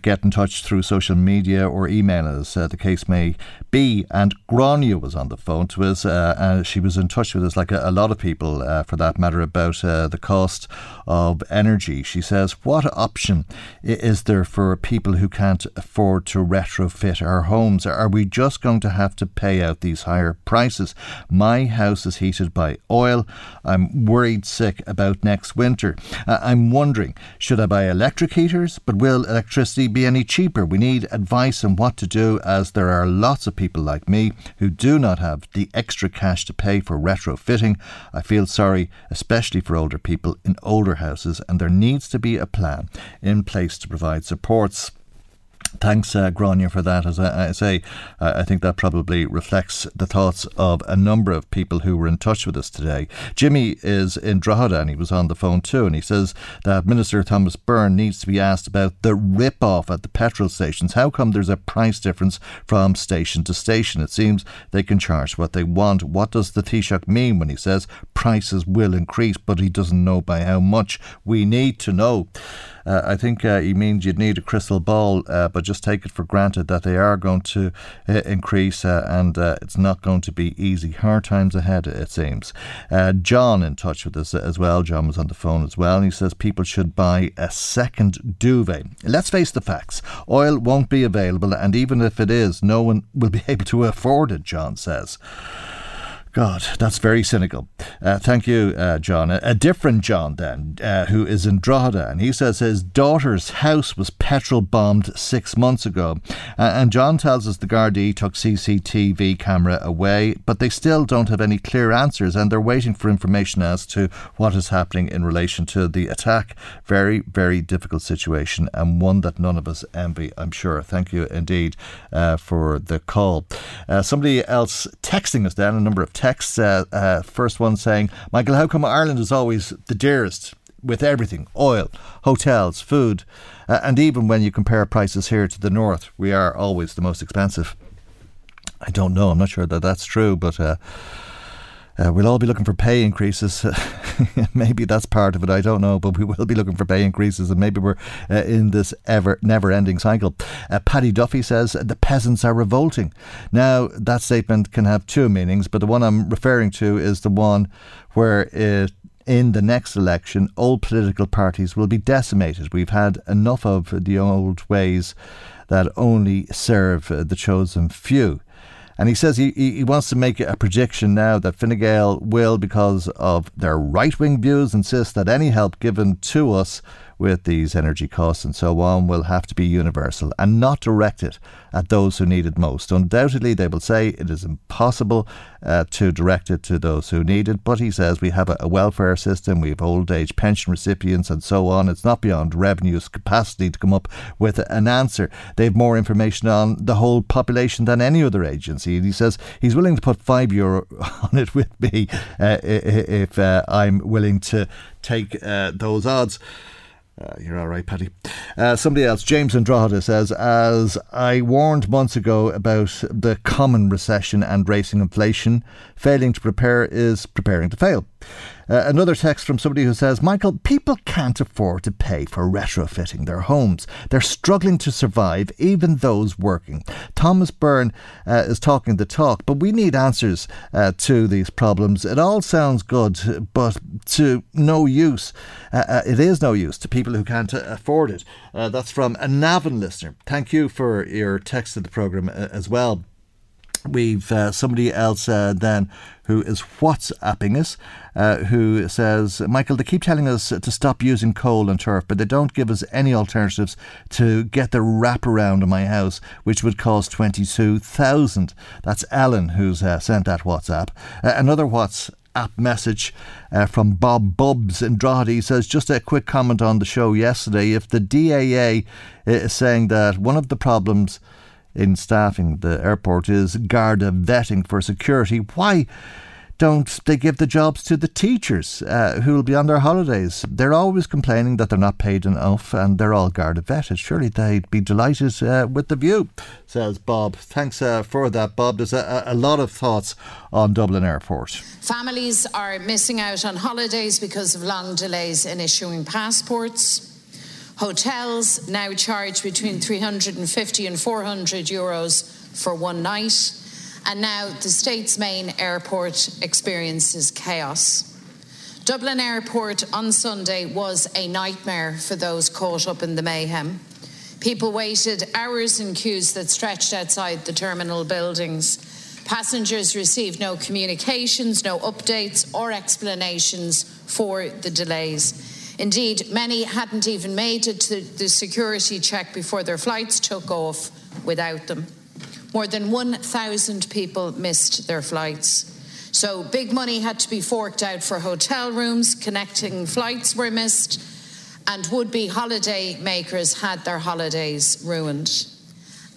get in touch through social media or email us. the case may be. And Grania was on the phone to us. she was in touch with us, like a, a lot of people for that matter, about the cost of energy. She says, What option is there for people who can't afford to retrofit our homes? Are we just going to have to pay out these higher prices. My house is heated by oil. I'm worried sick about next winter. Uh, I'm wondering, should I buy electric heaters? But will electricity be any cheaper? We need advice on what to do as there are lots of people like me who do not have the extra cash to pay for retrofitting. I feel sorry, especially for older people in older houses, and there needs to be a plan in place to provide supports. Thanks, uh, Grania, for that. As I, I say, uh, I think that probably reflects the thoughts of a number of people who were in touch with us today. Jimmy is in Drogheda and he was on the phone too, and he says that Minister Thomas Byrne needs to be asked about the rip off at the petrol stations. How come there's a price difference from station to station? It seems they can charge what they want. What does the Taoiseach mean when he says prices will increase, but he doesn't know by how much? We need to know. Uh, I think uh, he means you'd need a crystal ball, uh, but just take it for granted that they are going to uh, increase uh, and uh, it's not going to be easy. Hard times ahead, it seems. John in touch with us as well. John was on the phone as well. And he says people should buy a second duvet. Let's face the facts. Oil won't be available, and even if it is, no one will be able to afford it, John says. God, that's very cynical. Uh, thank you, uh, John. A, a, different John, then, uh, who is in Drogheda, and he says his daughter's house was petrol bombed six months ago. Uh, and John tells us the Gardaí took CCTV camera away, but they still don't have any clear answers, and they're waiting for information as to what is happening in relation to the attack. Very, very difficult situation, and one that none of us envy, I'm sure. Thank you indeed uh, for the call. Uh, somebody else texting us then, a number of texts. Uh, uh, first one saying, Michael, how come Ireland is always the dearest with everything oil, hotels, food, uh, and even when you compare prices here to the north, we are always the most expensive? I don't know. I'm not sure that that's true, but uh, uh, we'll all be looking for pay increases. maybe that's part of it. I don't know, but we will be looking for pay increases, and maybe we're uh, in this ever never-ending cycle. Uh, Paddy Duffy says the peasants are revolting. Now that statement can have two meanings, but the one I'm referring to is the one where it in the next election, all political parties will be decimated. We've had enough of the old ways that only serve the chosen few. And he says he, he wants to make a prediction now that Fine Gael will, because of their right wing views, insist that any help given to us with these energy costs and so on will have to be universal and not directed at those who need it most. Undoubtedly, they will say it is impossible uh, to direct it to those who need it, but he says we have a, a welfare system, we have old age pension recipients and so on. It's not beyond revenue's capacity to come up with an answer. They have more information on the whole population than any other agency. And he says he's willing to put five euro on it with me uh, if uh, I'm willing to take uh, those odds. Uh, you're all right, Paddy. Uh, somebody else, James Andrade says, as I warned months ago about the common recession and racing inflation, failing to prepare is preparing to fail. Uh, another text from somebody who says, Michael, people can't afford to pay for retrofitting their homes. They're struggling to survive, even those working. Thomas Byrne uh, is talking the talk, but we need answers uh, to these problems. It all sounds good, but to no use. Uh, uh, it is no use to people who can't afford it. that's from a Navan listener. Thank you for your text to the programme as well. We've uh, somebody else uh, then who is WhatsApping us, uh, who says, Michael, they keep telling us to stop using coal and turf, but they don't give us any alternatives to get the wraparound in my house, which would cost 22,000. That's Alan who's uh, sent that WhatsApp. Uh, another WhatsApp message uh, from Bob Bubbs in Drogheda. says, just a quick comment on the show yesterday. If the DAA is saying that one of the problems in staffing the airport is Garda vetting for security. Why don't they give the jobs to the teachers uh, who will be on their holidays? They're always complaining that they're not paid enough and they're all Garda vetted. Surely they'd be delighted uh, with the view, says Bob. Thanks uh, for that, Bob. There's a, a lot of thoughts on Dublin Airport. Families are missing out on holidays because of long delays in issuing passports. Hotels now charge between 350 and 400 euros for one night. And now the state's main airport experiences chaos. Dublin Airport on Sunday was a nightmare for those caught up in the mayhem. People waited hours in queues that stretched outside the terminal buildings. Passengers received no communications, no updates, or explanations for the delays. Indeed, many hadn't even made it to the security check before their flights took off without them. More than 1,000 people missed their flights. So big money had to be forked out for hotel rooms, connecting flights were missed, and would be holiday makers had their holidays ruined.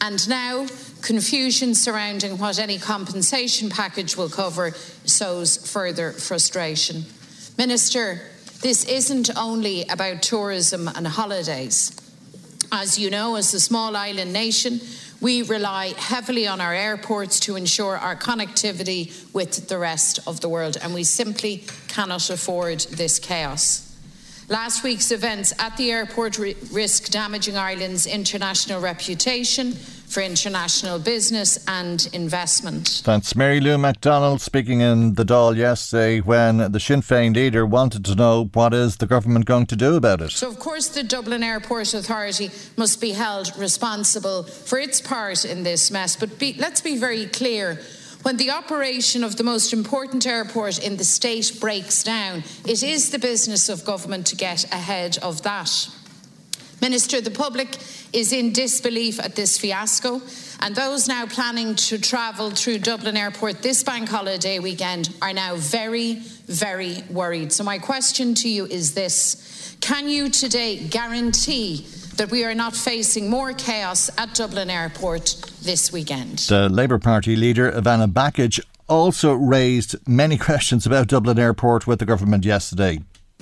And now, confusion surrounding what any compensation package will cover sows further frustration. Minister, this isn't only about tourism and holidays. As you know, as a small island nation, we rely heavily on our airports to ensure our connectivity with the rest of the world, and we simply cannot afford this chaos. Last week's events at the airport risk damaging Ireland's international reputation for international business and investment. That's Mary Lou McDonald speaking in the Dáil yesterday when the Sinn Féin leader wanted to know what is the government going to do about it. So, of course, the Dublin Airport Authority must be held responsible for its part in this mess. But be, let's be very clear. When the operation of the most important airport in the state breaks down, it is the business of government to get ahead of that. Minister, the public is in disbelief at this fiasco, and those now planning to travel through Dublin Airport this bank holiday weekend are now very, very worried. So, my question to you is this Can you today guarantee that we are not facing more chaos at Dublin Airport this weekend? The Labour Party leader, Ivana Bacik, also raised many questions about Dublin Airport with the government yesterday.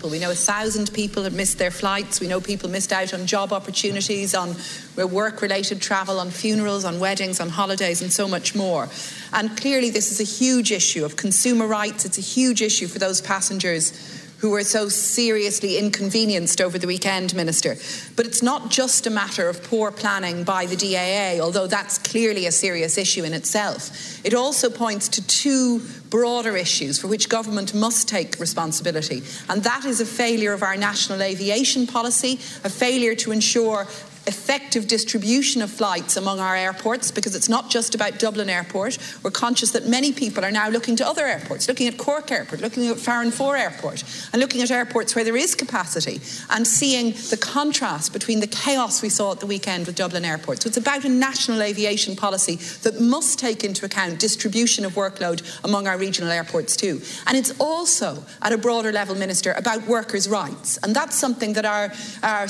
We know a thousand people have missed their flights. We know people missed out on job opportunities, on work related travel, on funerals, on weddings, on holidays, and so much more. And clearly, this is a huge issue of consumer rights. It's a huge issue for those passengers who were so seriously inconvenienced over the weekend, Minister. But it's not just a matter of poor planning by the DAA, although that's clearly a serious issue in itself. It also points to two broader issues for which government must take responsibility. And that is a failure of our national aviation policy, a failure to ensure effective distribution of flights among our airports because it's not just about Dublin Airport. We're conscious that many people are now looking to other airports, looking at Cork Airport, looking at Farranfore Airport, and looking at airports where there is capacity and seeing the contrast between the chaos we saw at the weekend with Dublin Airport. So it's about a national aviation policy that must take into account distribution of workload among our regional airports too. And it's also, at a broader level, Minister, about workers' rights. And that's something that our, our,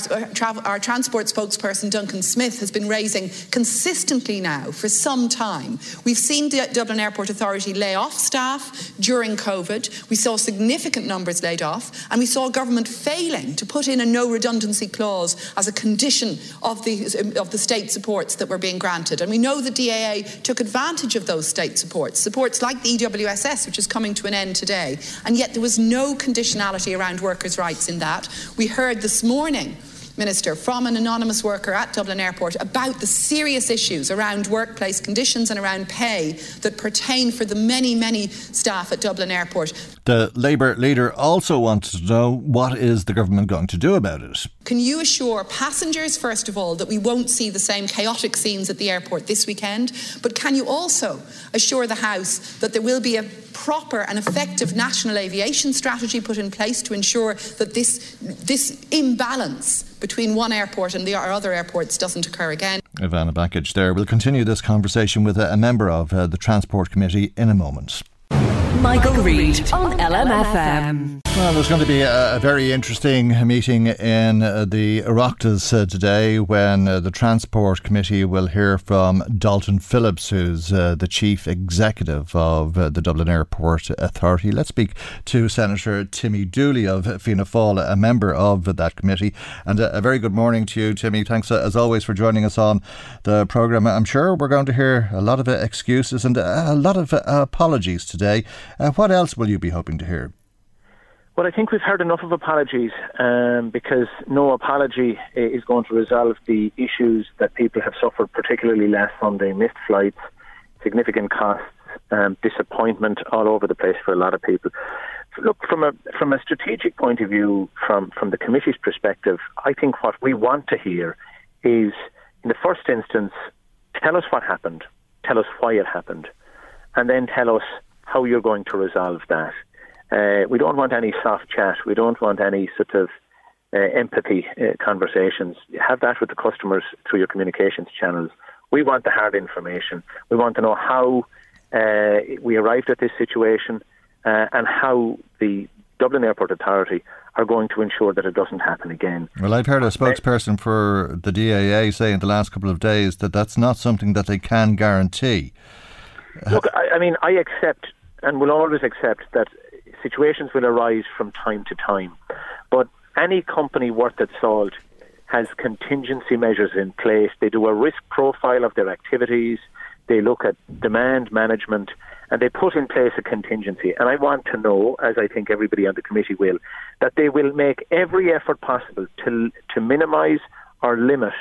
our transport spokesperson spokesperson Duncan Smith has been raising consistently now for some time. We've seen the Dublin Airport Authority lay off staff during COVID. We saw significant numbers laid off, and we saw government failing to put in a no redundancy clause as a condition of the, of the state supports that were being granted. And we know the DAA took advantage of those state supports, supports like the EWSS, which is coming to an end today. And yet there was no conditionality around workers' rights in that. We heard this morning Minister, from an anonymous worker at Dublin Airport about the serious issues around workplace conditions and around pay that pertain for the many, many staff at Dublin Airport. The Labour leader also wants to know what is the government going to do about it. Can you assure passengers, first of all, that we won't see the same chaotic scenes at the airport this weekend? But can you also assure the House that there will be a proper and effective national aviation strategy put in place to ensure that this, this imbalance between one airport and the other airports doesn't occur again? Ivana Bacik there. We'll continue this conversation with a, member of uh, the Transport Committee in a moment. Michael, Reade on LMFM. Well, there's going to be a, a very interesting meeting in uh, the Oireachtas uh, today when uh, the Transport Committee will hear from Dalton Phillips, who's uh, the Chief Executive of uh, the Dublin Airport Authority. Let's speak to Senator Timmy Dooley of Fianna Fáil, a member of that committee. And a, a very good morning to you, Timmy. Thanks, uh, as always, for joining us on the programme. I'm sure we're going to hear a lot of excuses and a lot of apologies today. Uh, what else will you be hoping to hear? Well, I think we've heard enough of apologies um, because no apology is going to resolve the issues that people have suffered, particularly last Sunday missed flights, significant costs, um, disappointment all over the place for a lot of people. Look, from a from a strategic point of view, from from the committee's perspective, I think what we want to hear is, in the first instance, tell us what happened, tell us why it happened, and then tell us how you're going to resolve that. Uh, we don't want any soft chat. We don't want any sort of uh, empathy uh, conversations. Have that with the customers through your communications channels. We want the hard information. We want to know how uh, we arrived at this situation uh, and how the Dublin Airport Authority are going to ensure that it doesn't happen again. Well, I've heard a spokesperson for the DAA say in the last couple of days that that's not something that they can guarantee. Look, I, I mean, I accept and will always accept that situations will arise from time to time. But any company worth its salt has contingency measures in place. They do a risk profile of their activities. They look at demand management and they put in place a contingency. And I want to know, as I think everybody on the committee will, that they will make every effort possible to, to minimise or limit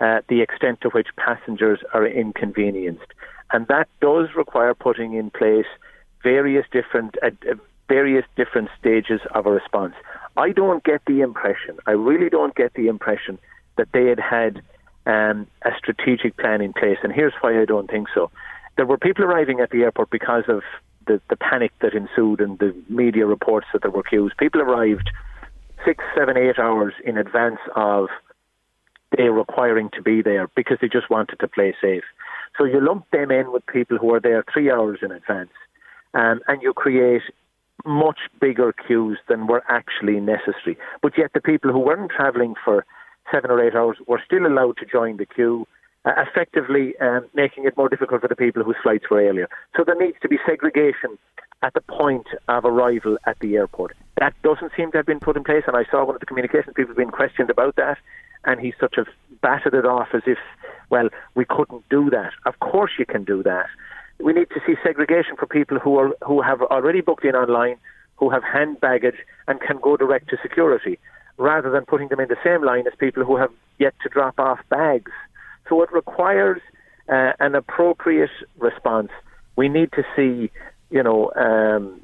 uh, the extent to which passengers are inconvenienced. And that does require putting in place various different uh, uh, various different stages of a response. I don't get the impression, I really don't get the impression that they had had um, a strategic plan in place. And here's why I don't think so. There were people arriving at the airport because of the, the panic that ensued and the media reports that there were queues. People arrived six, seven, eight hours in advance of they requiring to be there because they just wanted to play safe. So you lump them in with people who are there three hours in advance um, and you create much bigger queues than were actually necessary. But yet, the people who weren't travelling for seven or eight hours were still allowed to join the queue, uh, effectively um, making it more difficult for the people whose flights were earlier. So there needs to be segregation at the point of arrival at the airport. That doesn't seem to have been put in place, and I saw one of the communications people being questioned about that, and he sort of batted it off as if, well, we couldn't do that. Of course, you can do that we need to see segregation for people who are who have already booked in online, who have hand baggage and can go direct to security, rather than putting them in the same line as people who have yet to drop off bags. So it requires uh, an appropriate response. We need to see, you know, um,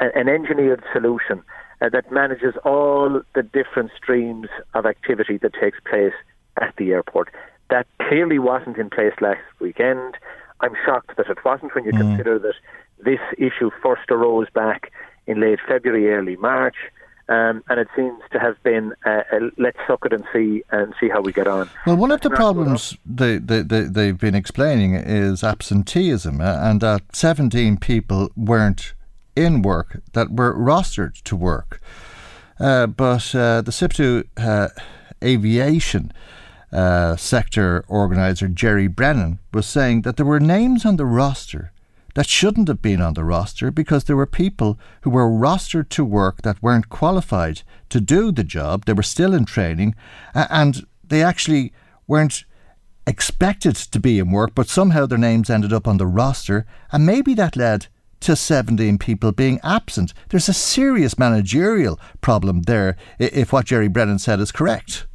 an engineered solution uh, that manages all the different streams of activity that takes place at the airport. That clearly wasn't in place last weekend. I'm shocked that it wasn't when you mm. consider that this issue first arose back in late February, early March. Um, and it seems to have been uh, a, let's suck it and see and see how we get on. Well, one of the problems they, they, they, they've been explaining is absenteeism, uh, and that 17 people weren't in work that were rostered to work. Uh, but uh, the SIPTU uh, aviation uh, sector organizer Jerry Brennan was saying that there were names on the roster that shouldn't have been on the roster because there were people who were rostered to work that weren't qualified to do the job. They were still in training and they actually weren't expected to be in work, but somehow their names ended up on the roster, and maybe that led to 17 people being absent. There's a serious managerial problem there if what Jerry Brennan said is correct.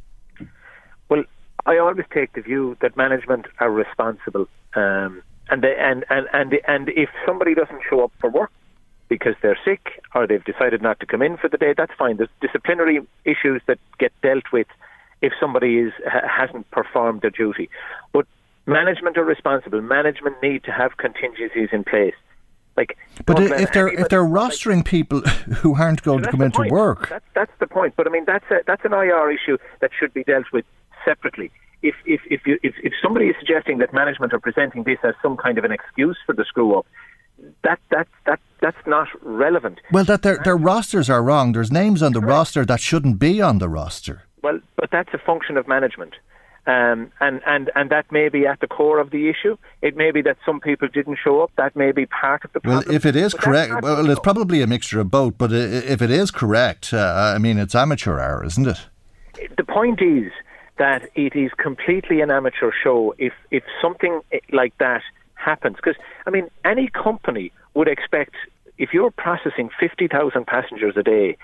I always take the view that management are responsible. Um, and, they, and, and, and, and if somebody doesn't show up for work because they're sick or they've decided not to come in for the day, that's fine. There's disciplinary issues that get dealt with if somebody is hasn't performed their duty. But management are responsible. Management need to have contingencies in place. Like, but if they're if they're rostering like, people who aren't going to come into work, that's, that's the point. But I mean, that's a, that's an IR issue that should be dealt with separately. If if if, you, if if somebody is suggesting that management are presenting this as some kind of an excuse for the screw up, that that that that's not relevant. Well, that their their rosters are wrong. There's names on the Correct. roster that shouldn't be on the roster. Well, but that's a function of management. Um, and, and, and that may be at the core of the issue. It may be that some people didn't show up. That may be part of the problem. Well, if it is correct, well, it's probably a mixture of both. But if it is correct, uh, I mean, it's amateur hour, isn't it? The point is that it is completely an amateur show if, if something like that happens. Because, I mean, any company would expect if you're processing 50,000 passengers a day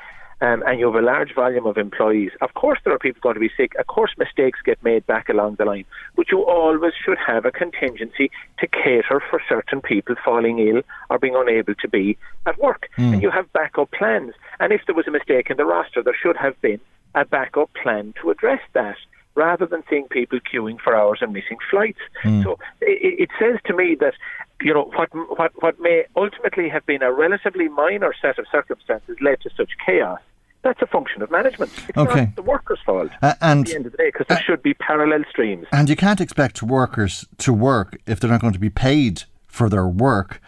um, and you have a large volume of employees, of course there are people going to be sick. Of course mistakes get made back along the line. But you always should have a contingency to cater for certain people falling ill or being unable to be at work. Mm. And you have backup plans. And if there was a mistake in the roster, there should have been a backup plan to address that rather than seeing people queuing for hours and missing flights. Mm. So it, it, says to me that you know what what what may ultimately have been a relatively minor set of circumstances led to such chaos that's a function of management. It's okay. not the workers' fault uh, and, at the end of the day because there uh, should be parallel streams. And you can't expect workers to work if they're not going to be paid for their work.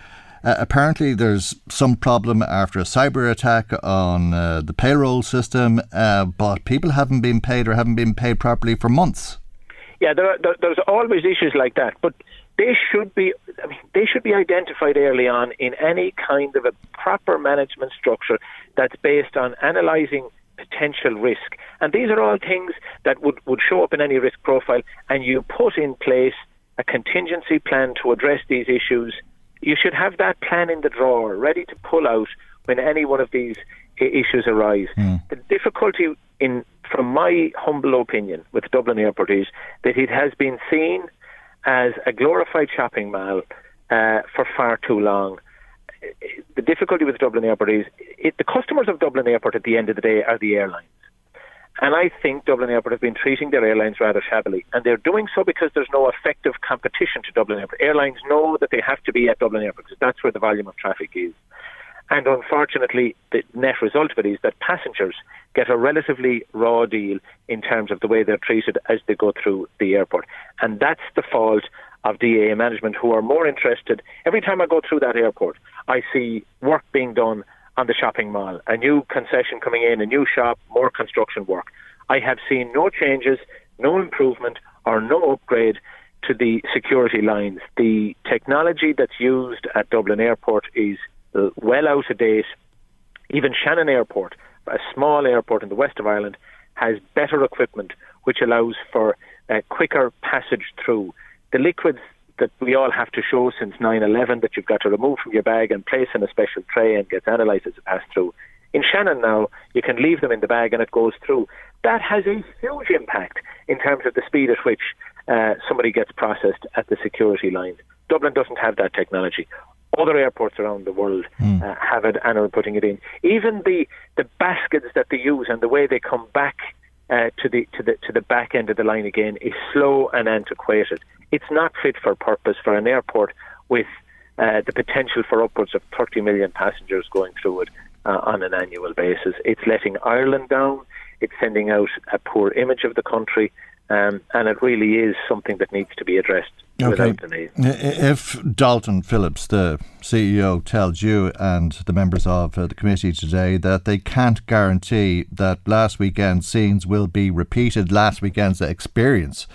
Uh, apparently, there's some problem after a cyber attack on uh, the payroll system, uh, but people haven't been paid or haven't been paid properly for months. Yeah, there are, there, there's always issues like that, but they should be I mean, they should be identified early on in any kind of a proper management structure that's based on analysing potential risk. And these are all things that would, would show up in any risk profile and you put in place a contingency plan to address these issues. You should have that plan in the drawer, ready to pull out when any one of these issues arise. Mm. The difficulty in from my humble opinion with Dublin Airport is that it has been seen as a glorified shopping mall uh, for far too long. The difficulty with Dublin Airport is it, the customers of Dublin Airport at the end of the day are the airlines. And I think Dublin Airport have been treating their airlines rather shabbily. And they're doing so because there's no effective competition to Dublin Airport. Airlines know that they have to be at Dublin Airport because that's where the volume of traffic is. And unfortunately, the net result of it is that passengers get a relatively raw deal in terms of the way they're treated as they go through the airport. And that's the fault of DAA management who are more interested. Every time I go through that airport, I see work being done on the shopping mall, a new concession coming in, a new shop, more construction work. I have seen no changes, no improvement, or no upgrade to the security lines. The technology that's used at Dublin Airport is uh, well out of date. Even Shannon Airport, a small airport in the west of Ireland, has better equipment which allows for a quicker passage through. The liquids that we all have to show since 9/11 that you've got to remove from your bag and place in a special tray and gets analysed as it passes through. In Shannon now, you can leave them in the bag and it goes through. That has a huge impact in terms of the speed at which uh, somebody gets processed at the security line. Dublin doesn't have that technology. Other airports around the world mm. uh, have it and are putting it in. Even the, the baskets that they use and the way they come back uh, to the to the to the back end of the line again is slow and antiquated. It's not fit for purpose for an airport with uh, the potential for upwards of 30 million passengers going through it uh, on an annual basis. It's letting Ireland down. It's sending out a poor image of the country, um, and it really is something that needs to be addressed. Okay. If Dalton Phillips, the CEO, tells you and the members of uh, the committee today that they can't guarantee that last weekend's scenes will be repeated, last weekend's experience,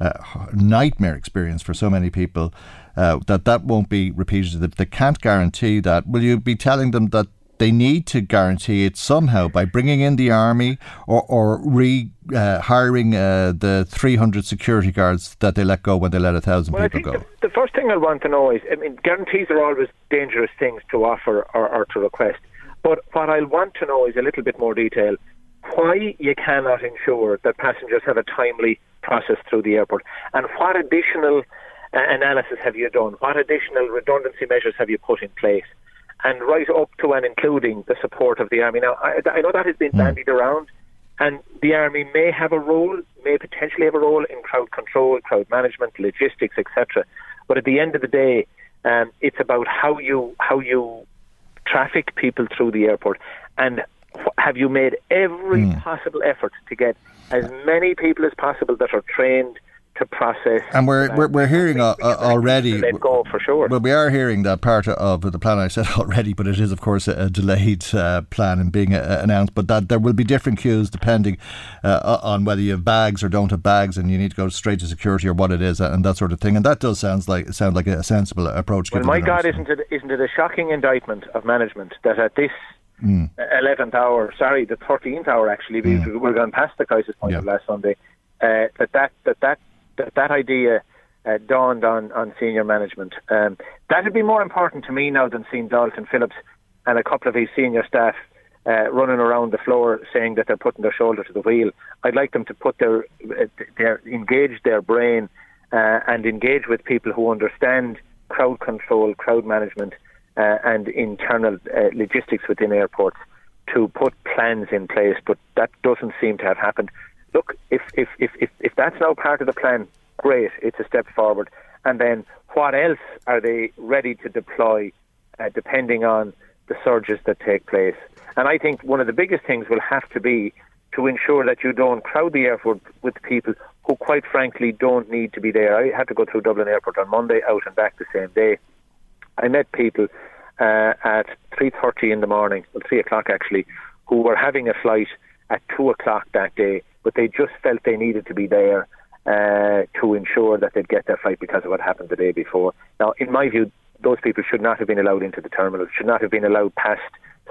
uh, nightmare experience for so many people, uh, that that won't be repeated. If they can't guarantee that, will you be telling them that they need to guarantee it somehow by bringing in the army or, or re uh, hiring uh, the 300 security guards that they let go when they let a thousand well, people go. The, the, first thing I want to know is, I mean, guarantees are always dangerous things to offer or, or to request. But what I want to know is a little bit more detail. Why you cannot ensure that passengers have a timely process through the airport, and what additional uh, analysis have you done? What additional redundancy measures have you put in place? and right up to and including the support of the army. Now, I, I know that has been mm. bandied around, and the army may have a role, may potentially have a role in crowd control, crowd management, logistics, etc. But at the end of the day, um, it's about how you how you traffic people through the airport, and have you made every mm. possible effort to get as many people as possible that are trained to process. And we're we're, we're hearing uh, uh, already. Let go for sure. Well, we are hearing that part of the plan. I said already, but it is of course a, delayed uh, plan and being uh, announced. But that there will be different queues depending uh, on whether you have bags or don't have bags, and you need to go straight to security or what it is, and that sort of thing. And that does sounds like sound like a sensible approach. Well, my God, isn't it isn't it a shocking indictment of management that at this mm. 11th hour, sorry, the 13th hour actually, because we're going past the crisis point yeah. of last Sunday, uh, that, that, that that that, that idea uh, dawned on, on senior management. Um, that would be more important to me now than seeing Dalton Phillips and a couple of his senior staff uh, running around the floor saying that they're putting their shoulder to the wheel. I'd like them to put their, uh, their engage their brain uh, and engage with people who understand crowd control, crowd management, uh, and internal uh, logistics within airports to put plans in place. But that doesn't seem to have happened look, if, if, if, if, if that's now part of the plan, great, it's a step forward. And then what else are they ready to deploy uh, depending on the surges that take place? And I think one of the biggest things will have to be to ensure that you don't crowd the airport with people who, quite frankly, don't need to be there. I had to go through Dublin Airport on Monday, out and back the same day. I met people uh, at 3.30 in the morning, well, 3 o'clock actually, who were having a flight at 2 o'clock that day but they just felt they needed to be there uh, to ensure that they'd get their flight because of what happened the day before. Now, in my view, those people should not have been allowed into the terminal, should not have been allowed past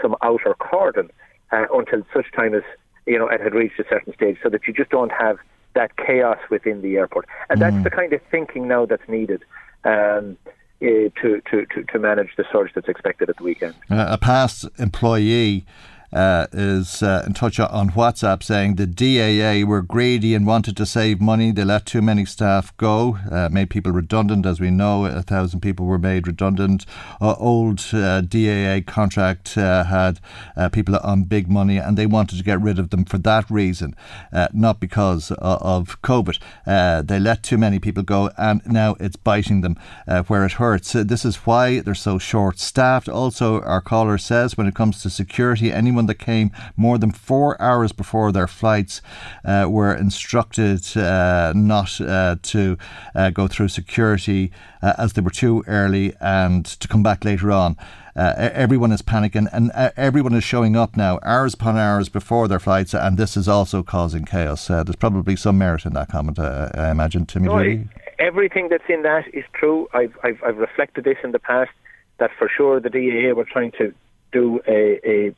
some outer cordon uh, until such time as you know it had reached a certain stage, so that you just don't have that chaos within the airport. And mm. that's the kind of thinking now that's needed. Um, to, to, to, to manage the surge that's expected at the weekend. Uh, a past employee uh, is uh, in touch on WhatsApp saying the DAA were greedy and wanted to save money. They let too many staff go, uh, made people redundant. As we know, a thousand people were made redundant. Uh, old uh, DAA contract uh, had people on big money, and they wanted to get rid of them for that reason, not because of COVID. they let too many people go, and now it's biting them where it hurts. this is why they're so short staffed. Also, our caller says when it comes to security, anyone anyone that came more than four hours before their flights uh, were instructed uh, not uh, to uh, go through security uh, as they were too early and to come back later on. Uh, everyone is panicking and uh, everyone is showing up now hours upon hours before their flights, and this is also causing chaos. Uh, there's probably some merit in that comment, I imagine, Timmy. No, everything that's in that is true. I've, I've, I've reflected this in the past that for sure the DAA were trying to do a, a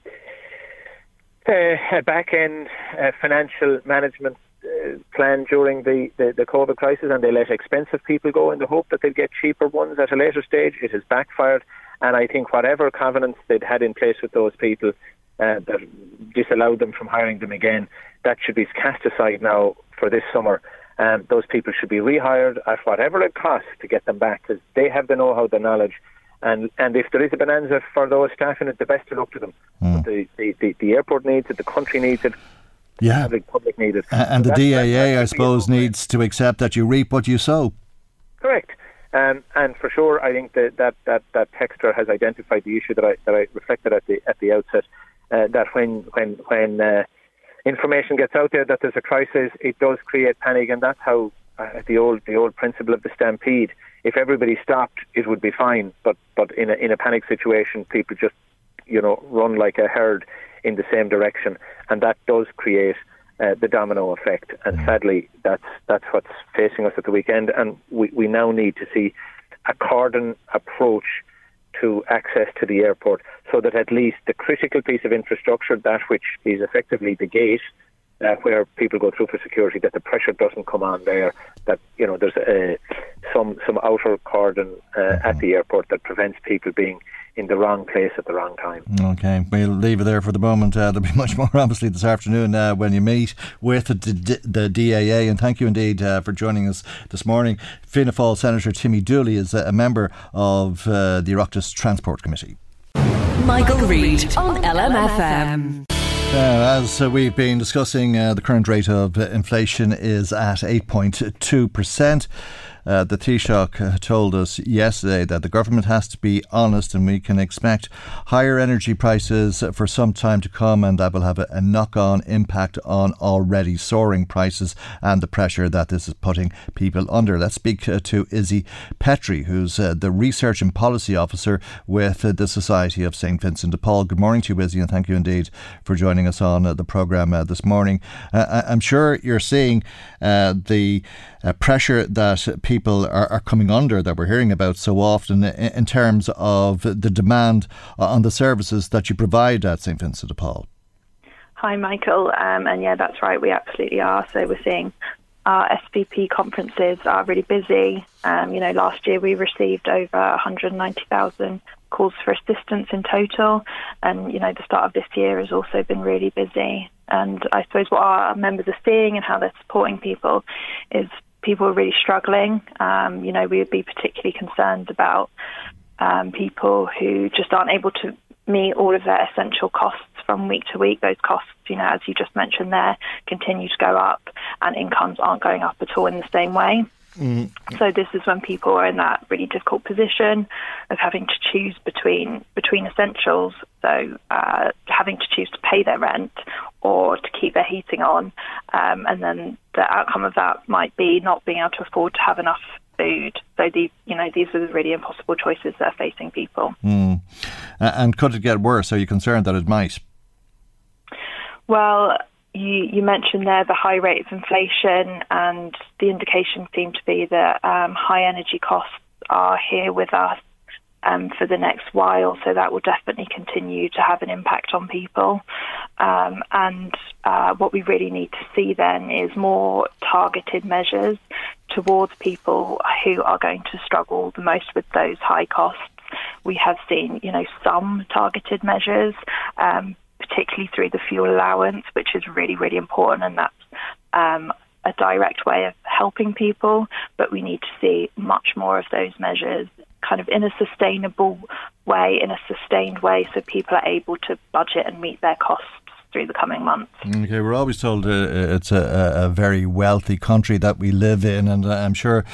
uh, back end uh, financial management uh, plan during the, the, the COVID crisis and they let expensive people go in the hope that they'd get cheaper ones at a later stage. It has backfired. And I think whatever covenants they'd had in place with those people uh, that disallowed them from hiring them again, that should be cast aside now for this summer. Um, those people should be rehired at whatever it costs to get them back because they have the know-how, the knowledge, and and if there is a bonanza for those staff in it, the best to look to them. Mm. The, the, the, the airport needs it, the country needs it, yeah. the public needs it. Uh, and so the DAA, I suppose, needs to accept that you reap what you sow. Correct. Um, and for sure, I think that that that, that texter has identified the issue that I that I reflected at the at the outset. Uh, that when when when uh, information gets out there that there's a crisis, it does create panic, and that's how uh, the old the old principle of the stampede. If everybody stopped, it would be fine. But but in a in a panic situation, people just you know run like a herd in the same direction, and that does create uh, the domino effect. And mm. sadly, that's that's what's facing us at the weekend. And we we now need to see a cordon approach to access to the airport so that at least the critical piece of infrastructure, that which is effectively the gate, uh, where people go through for security, that the pressure doesn't come on there, that you know there's uh, some some outer cordon uh, mm-hmm. at the airport that prevents people being in the wrong place at the wrong time. Okay, we'll leave it there for the moment. Uh, there'll be much more, obviously, this afternoon uh, when you meet with the, the DAA. And thank you indeed uh, for joining us this morning. Fianna Fáil Senator Timmy Dooley is a member of uh, the Oireachtas Transport Committee. Michael, Michael Reade on LMFM. Uh, as uh, we've been discussing, uh, the current rate of inflation is at 8.2%. Uh, the Taoiseach uh, told us yesterday that the government has to be honest and we can expect higher energy prices for some time to come, and that will have a, a knock on impact on already soaring prices and the pressure that this is putting people under. Let's speak uh, to Izzy Petrie, who's uh, the Research and Policy Officer with uh, the Society of St. Vincent de Paul. Good morning to you, Izzy, and thank you indeed for joining us on uh, the programme this morning. I'm sure you're seeing the pressure that people are, are, coming under that we're hearing about so often in, in terms of the demand on the services that you provide at St Vincent de Paul? Hi, Michael. Um, and yeah, that's right. We absolutely are. So we're seeing our SVP conferences are really busy. Um, you know, last year we received over 190,000 calls for assistance in total, and you know, the start of this year has also been really busy. And I suppose what our members are seeing and how they're supporting people is people are really struggling. Um, you know, we would be particularly concerned about um, people who just aren't able to meet all of their essential costs from week to week. Those costs, you know, as you just mentioned there, continue to go up, and incomes aren't going up at all in the same way. Mm. So this is when people are in that really difficult position of having to choose between between essentials. So uh, having to choose to pay their rent or to keep their heating on, um, and then the outcome of that might be not being able to afford to have enough food. So these, you know, these are the really impossible choices that are facing people. Mm. And could it get worse? Are you concerned that it might? Well, you, you, mentioned there the high rate of inflation, and the indications seem to be that um, high energy costs are here with us um, for the next while, so that will definitely continue to have an impact on people. Um, and uh, what we really need to see then is more targeted measures towards people who are going to struggle the most with those high costs. We have seen, you know, some targeted measures, um, particularly through the fuel allowance, which is really, really important, and that's um, a direct way of helping people. But we need to see much more of those measures kind of in a sustainable way, in a sustained way, so people are able to budget and meet their costs through the coming months. Okay, we're always told uh, uh it's a, a, very wealthy country that we live in, and I'm sure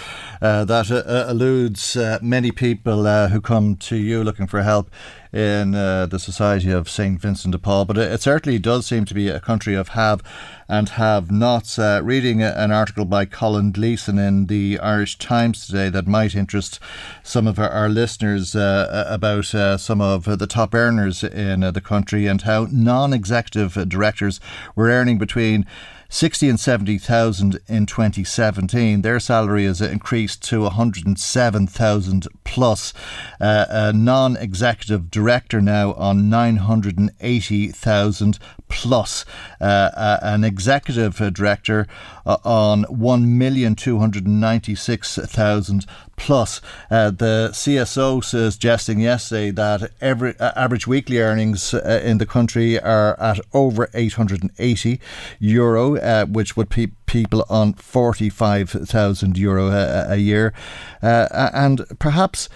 uh, that uh, eludes uh, many people uh, who come to you looking for help in uh, the Society of St. Vincent de Paul. But it, certainly does seem to be a country of have and have nots. Uh, reading an article by Colin Gleeson in the Irish Times today that might interest some of our, our listeners uh, about uh, some of the top earners in uh, the country and how non executive directors were earning between 60 and 70,000 in 2017. Their salary is increased to 107,000 plus. Uh, a non executive director now on 980,000 plus. Uh, uh, an executive director uh, on 1,296,000 plus. Uh, the CSO suggesting yesterday that every uh, average weekly earnings uh, in the country are at over 880 euro, uh, which would be people on 45,000 euro a, a year, uh, and perhaps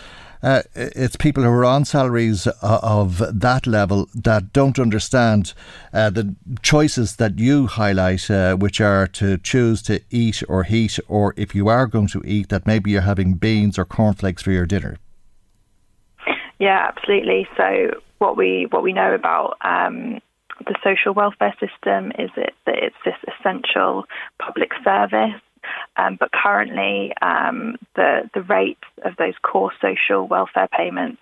uh, it's people who are on salaries uh, of that level that don't understand uh, the choices that you highlight, uh, which are to choose to eat or heat, or if you are going to eat, that maybe you're having beans or cornflakes for your dinner. Yeah, absolutely. So what we what we know about um, the social welfare system is it, that it's this essential public service um, but currently, um, the the rates of those core social welfare payments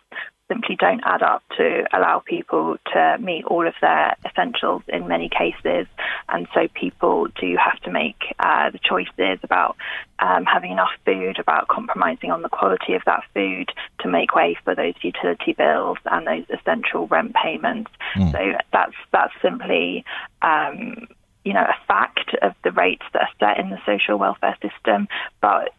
simply don't add up to allow people to meet all of their essentials in many cases. And so people do have to make uh, the choices about um, having enough food, about compromising on the quality of that food to make way for those utility bills and those essential rent payments. Mm. So that's that's simply um, you know, a fact of the rates that are set in the social welfare system, but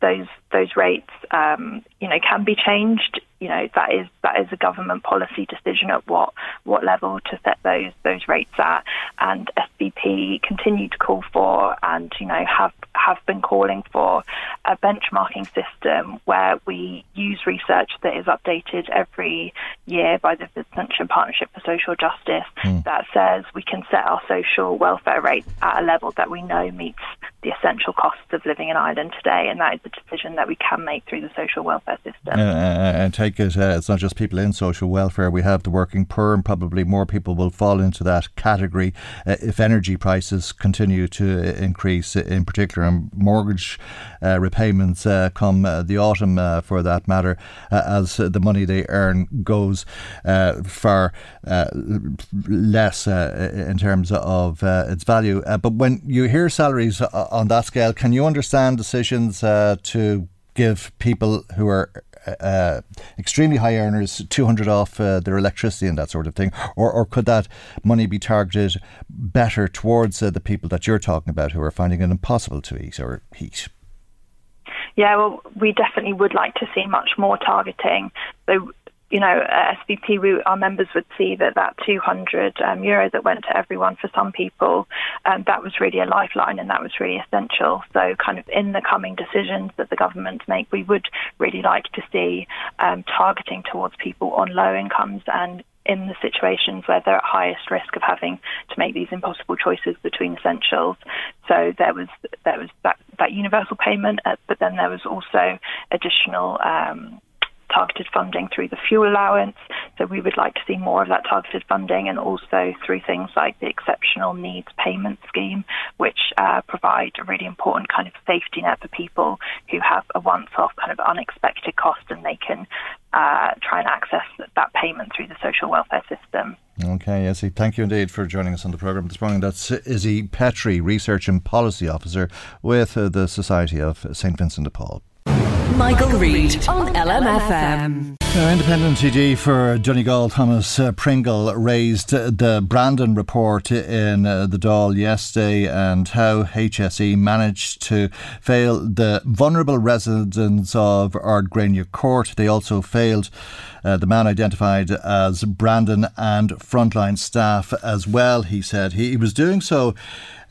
those those rates, um, you know, can be changed you know that is that is a government policy decision at what what level to set those those rates at. And SVP continue to call for and you know have have been calling for a benchmarking system where we use research that is updated every year by the Vincentian Partnership for Social Justice mm. that says we can set our social welfare rates at a level that we know meets the essential costs of living in Ireland today, and that is a decision that we can make through the social welfare system. Uh, and take it, uh, it's not just people in social welfare. We have the working poor, and probably more people will fall into that category uh, if energy prices continue to increase, in particular, and mortgage uh, repayments uh, come uh, the autumn, for that matter, as the money they earn goes far less in terms of its value. but when you hear salaries on that scale, can you understand decisions to give people who are uh, extremely high earners 200 off uh, their electricity and that sort of thing? Or, or could that money be targeted better towards uh, the people that you're talking about who are finding it impossible to eat or heat? Yeah, well, we definitely would like to see much more targeting. So you know, at SVP, we, our members would see that that 200 um, euro that went to everyone for some people, um, that was really a lifeline and that was really essential. So, kind of in the coming decisions that the government make, we would really like to see um, targeting towards people on low incomes and in the situations where they're at highest risk of having to make these impossible choices between essentials. So there was there was that, that universal payment, uh, but then there was also additional um, targeted funding through the fuel allowance. So we would like to see more of that targeted funding and also through things like the exceptional needs payment scheme, which uh, provide a really important kind of safety net for people who have a once off kind of unexpected cost and they can uh, try and access that payment through the social welfare system. Okay, Izzy, thank you indeed for joining us on the programme this morning. That's Izzy Petrie, Research and Policy Officer with uh, the Society of St Vincent de Paul. Michael, Reade on LMFM. Now, Independent TD for Johnny Donegal, Thomas uh, Pringle, raised the Brandon report in uh, the Dáil yesterday and how HSE managed to fail the vulnerable residents of Ard Gréine Court. They also failed uh, the man identified as Brandon and frontline staff as well, he said. He, he was doing so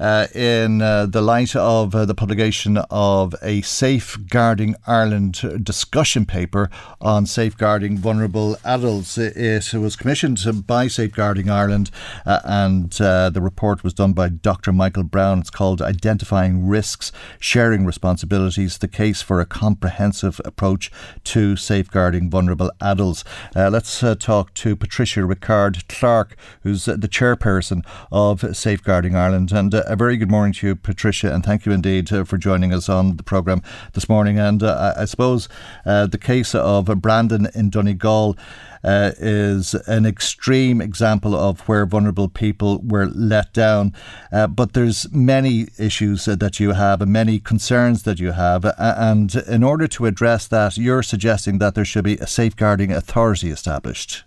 uh, in uh, the light of uh, the publication of a Safeguarding Ireland discussion paper on safeguarding vulnerable adults. It was commissioned by Safeguarding Ireland uh, and uh, the report was done by Dr. Michael Brown. It's called Identifying Risks, Sharing Responsibilities, the Case for a Comprehensive Approach to Safeguarding Vulnerable Adults. Uh, let's talk to Patricia Rickard-Clarke, who's the chairperson of Safeguarding Ireland. And a very good morning to you, Patricia, and thank you indeed uh, for joining us on the programme this morning. And uh, I suppose uh, the case of Brandon in Donegal uh, is an extreme example of where vulnerable people were let down. Uh, but there's many issues that you have and many concerns that you have. And in order to address that, you're suggesting that there should be a safeguarding authority established.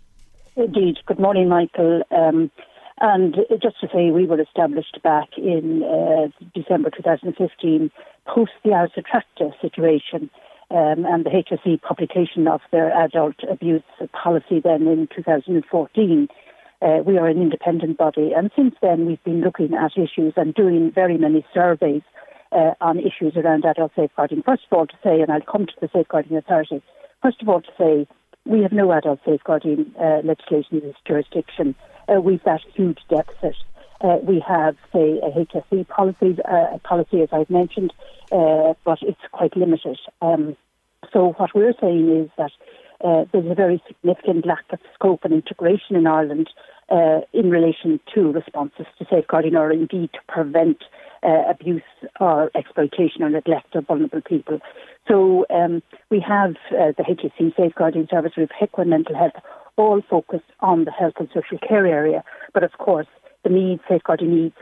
Indeed. Good morning, Michael. Um, and just to say, we were established back in uh, December 2015 post the Áras Attracta situation um, and the HSE publication of their adult abuse policy then in 2014. Uh, we are an independent body, and since then we've been looking at issues and doing very many surveys uh, on issues around adult safeguarding. First of all, to say, and I'll come to the safeguarding authority. First of all, to say we have no adult safeguarding uh, legislation in this jurisdiction. Uh, we've that huge deficit. Uh, we have, say, a HSE policy, uh, policy as I've mentioned, uh, but it's quite limited. Um, so what we're saying is that uh, there's a very significant lack of scope and integration in Ireland uh, in relation to responses to safeguarding or indeed to prevent abuse or exploitation or neglect of vulnerable people. So um, we have the HSE Safeguarding Service, we have HIQA Mental Health, all focused on the health and social care area. But of course, the needs, safeguarding needs,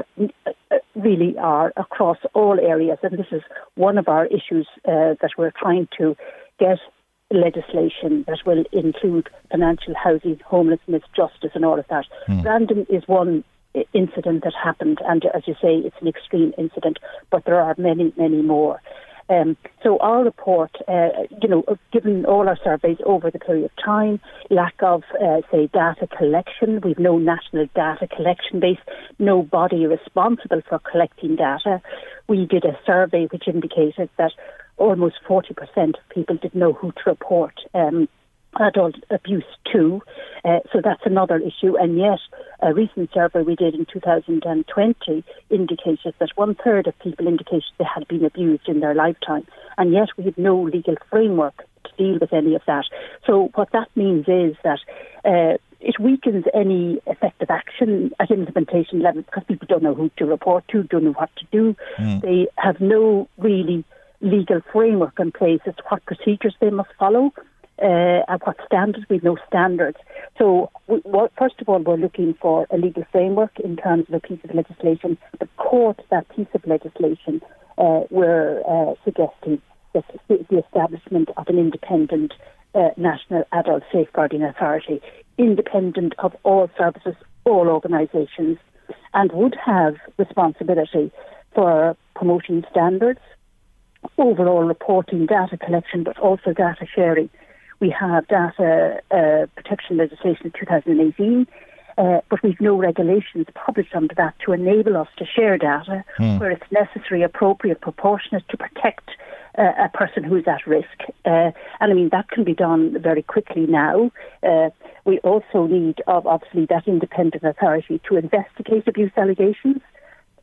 uh, really are across all areas. And this is one of our issues uh, that we're trying to get legislation that will include financial housing, homelessness, justice, and all of that. Mm. Brandon is one incident that happened, and as you say, it's an extreme incident, but there are many, many more. Um, so our report, uh, you know, given all our surveys over the period of time, lack of, uh, say, data collection, we've no national data collection base, no body responsible for collecting data. We did a survey which indicated that almost 40% of people didn't know who to report. Um, adult abuse too. Uh, so that's another issue. And yet, a recent survey we did in 2020 indicated that one third of people indicated they had been abused in their lifetime. And yet, we have no legal framework to deal with any of that. So, what that means is that uh, it weakens any effective action at implementation level because people don't know who to report to, don't know what to do. Mm. They have no really legal framework in place as to what procedures they must follow uh, and what standards. We've no standards. So, we, well, first of all, we're looking for a legal framework in terms of a piece of legislation. The core to that piece of legislation, uh, we're uh, suggesting the, the establishment of an independent uh, national adult safeguarding authority, independent of all services, all organisations, and would have responsibility for promoting standards, overall reporting, data collection, but also data sharing we have data uh, protection legislation in 2018, uh, but we've no regulations published under that to enable us to share data mm. where it's necessary, appropriate, proportionate to protect uh, a person who's at risk. Uh, and I mean, that can be done very quickly now. Uh, we also need, obviously, that independent authority to investigate abuse allegations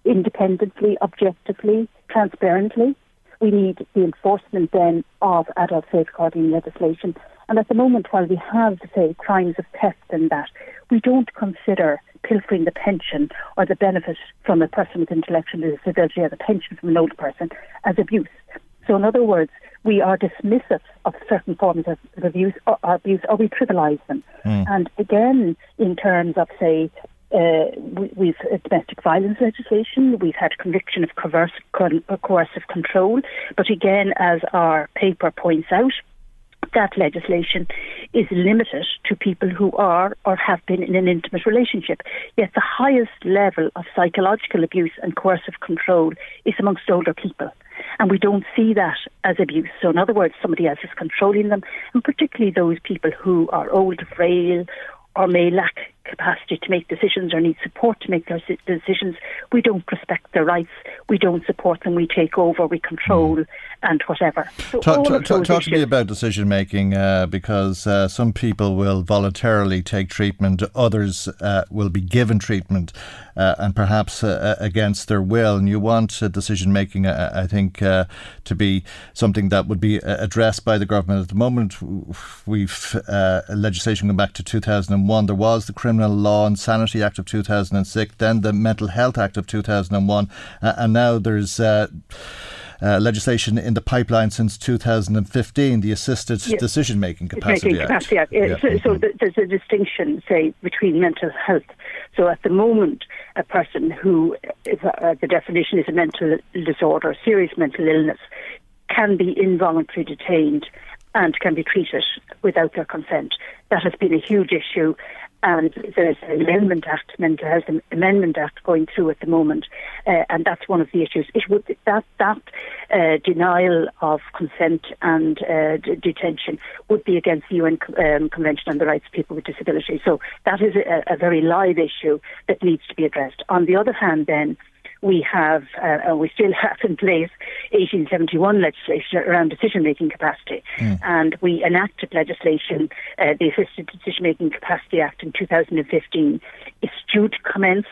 independently, objectively, transparently we need the enforcement then of adult safeguarding legislation. And at the moment, while we have, say, crimes of theft and that, we don't consider pilfering the pension or the benefit from a person with intellectual disability or the pension from an old person as abuse. So, in other words, we are dismissive of certain forms of abuse or, abuse, or we trivialise them. Mm. And again, in terms of, say, uh, we, have domestic violence legislation. We've had conviction of coercive, coercive control. But again, as our paper points out, that legislation is limited to people who are or have been in an intimate relationship. Yet the highest level of psychological abuse and coercive control is amongst older people. And we don't see that as abuse. So, in other words, somebody else is controlling them, and particularly those people who are old, frail, or may lack capacity to make decisions or need support to make those decisions, we don't respect their rights, we don't support them, we take over, we control, mm. and whatever. So talk, talk, talk, talk to me about decision making uh, because uh, some people will voluntarily take treatment, others uh, will be given treatment. Uh, and perhaps uh, uh, against their will, and you want decision making, I think, to be something that would be addressed by the government. At the moment, we've legislation going back to 2001. There was the criminal Criminal Law Insanity Act of 2006, then the Mental Health Act of 2001, uh, and now there's. Uh, uh, legislation in the pipeline since 2015, the Assisted Yes. Decision Making Capacity. Capacity Act. Yeah. So, so th- there's a distinction, say, between mental health. So at the moment, a person who, uh, the definition is a mental disorder, serious mental illness, can be involuntarily detained and can be treated without their consent. That has been a huge issue. And there's an Amendment Act, Mental Health Amendment Act, going through at the moment, uh, and that's one of the issues. It would that that uh, denial of consent and uh, d- detention would be against the UN um, Convention on the Rights of People with Disabilities. So that is a, a very live issue that needs to be addressed. On the other hand, then we have, uh, and we still have in place 1871 legislation around decision making capacity. And we enacted legislation, uh, the Assisted Decision Making Capacity Act in 2015. It's due to commence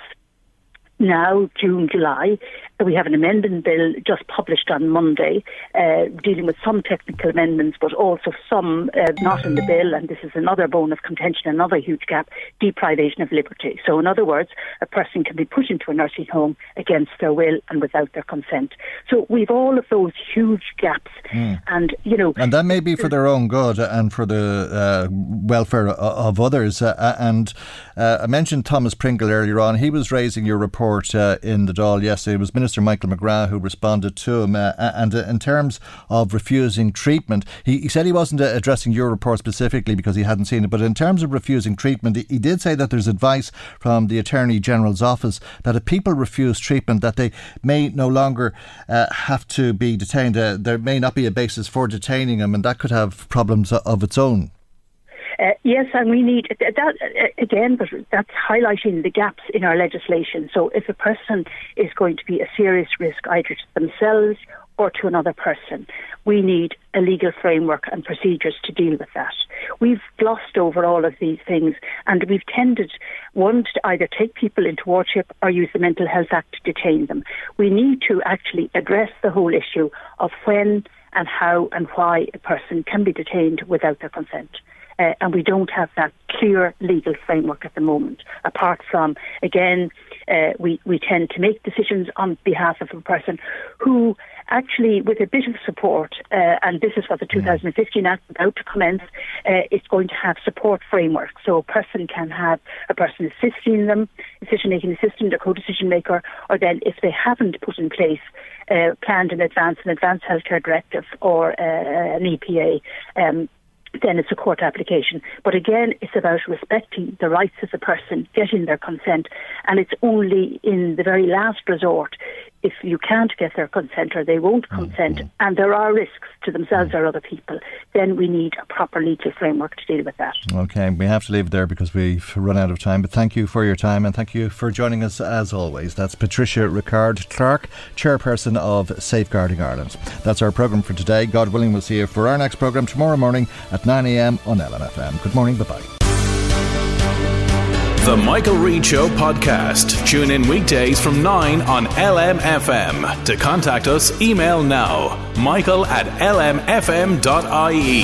now, June, July. We have an amendment bill just published on Monday, uh, dealing with some technical amendments, but also some uh, not in the bill. And this is another bone of contention, another huge gap: deprivation of liberty. So, in other words, a person can be put into a nursing home against their will and without their consent. So, we've all of those huge gaps, and you know, And that may be for their own good and for the uh, welfare of others. Uh, and uh, I mentioned Thomas Pringle earlier on. He was raising your report uh, in the Dáil yesterday. It was Minister Michael McGrath who responded to him. Uh, and uh, in terms of refusing treatment, he, he said he wasn't uh, addressing your report specifically because he hadn't seen it. But in terms of refusing treatment, he, he did say that there's advice from the Attorney General's office that if people refuse treatment, that they may no longer uh, have to be detained. There may not be a basis for detaining them, and that could have problems of its own. Uh, yes, and we need that uh, again, but that's highlighting the gaps in our legislation. So, if a person is going to be a serious risk either to themselves or to another person, we need a legal framework and procedures to deal with that. We've glossed over all of these things, and we've tended one to either take people into wardship or use the Mental Health Act to detain them. We need to actually address the whole issue of when and how and why a person can be detained without their consent. Uh, and we don't have that clear legal framework at the moment. Apart from, again, uh, we, we tend to make decisions on behalf of a person who actually, with a bit of support, uh, and this is what the 2015 Act is about to commence, uh, it's going to have support framework. So a person can have a person assisting them, decision making assistant, a co decision maker, or then if they haven't put in place uh, planned in advance an advanced healthcare directive or uh, an EPA. Um, then it's a court application. But again, it's about respecting the rights of the person, getting their consent, and it's only in the very last resort if you can't get their consent or they won't mm, consent, mm. and there are risks to themselves mm. or other people, then we need a proper legal framework to deal with that. Okay, we have to leave it there because we've run out of time. But thank you for your time and thank you for joining us as always. That's Patricia Rickard-Clarke, chairperson of Safeguarding Ireland. That's our programme for today. God willing, we'll see you for our next programme tomorrow morning at 9am on LMFM. Good morning, bye bye. The Michael Reade Show podcast. Tune in weekdays from 9 on LMFM. To contact us, email now michael at lmfm.ie.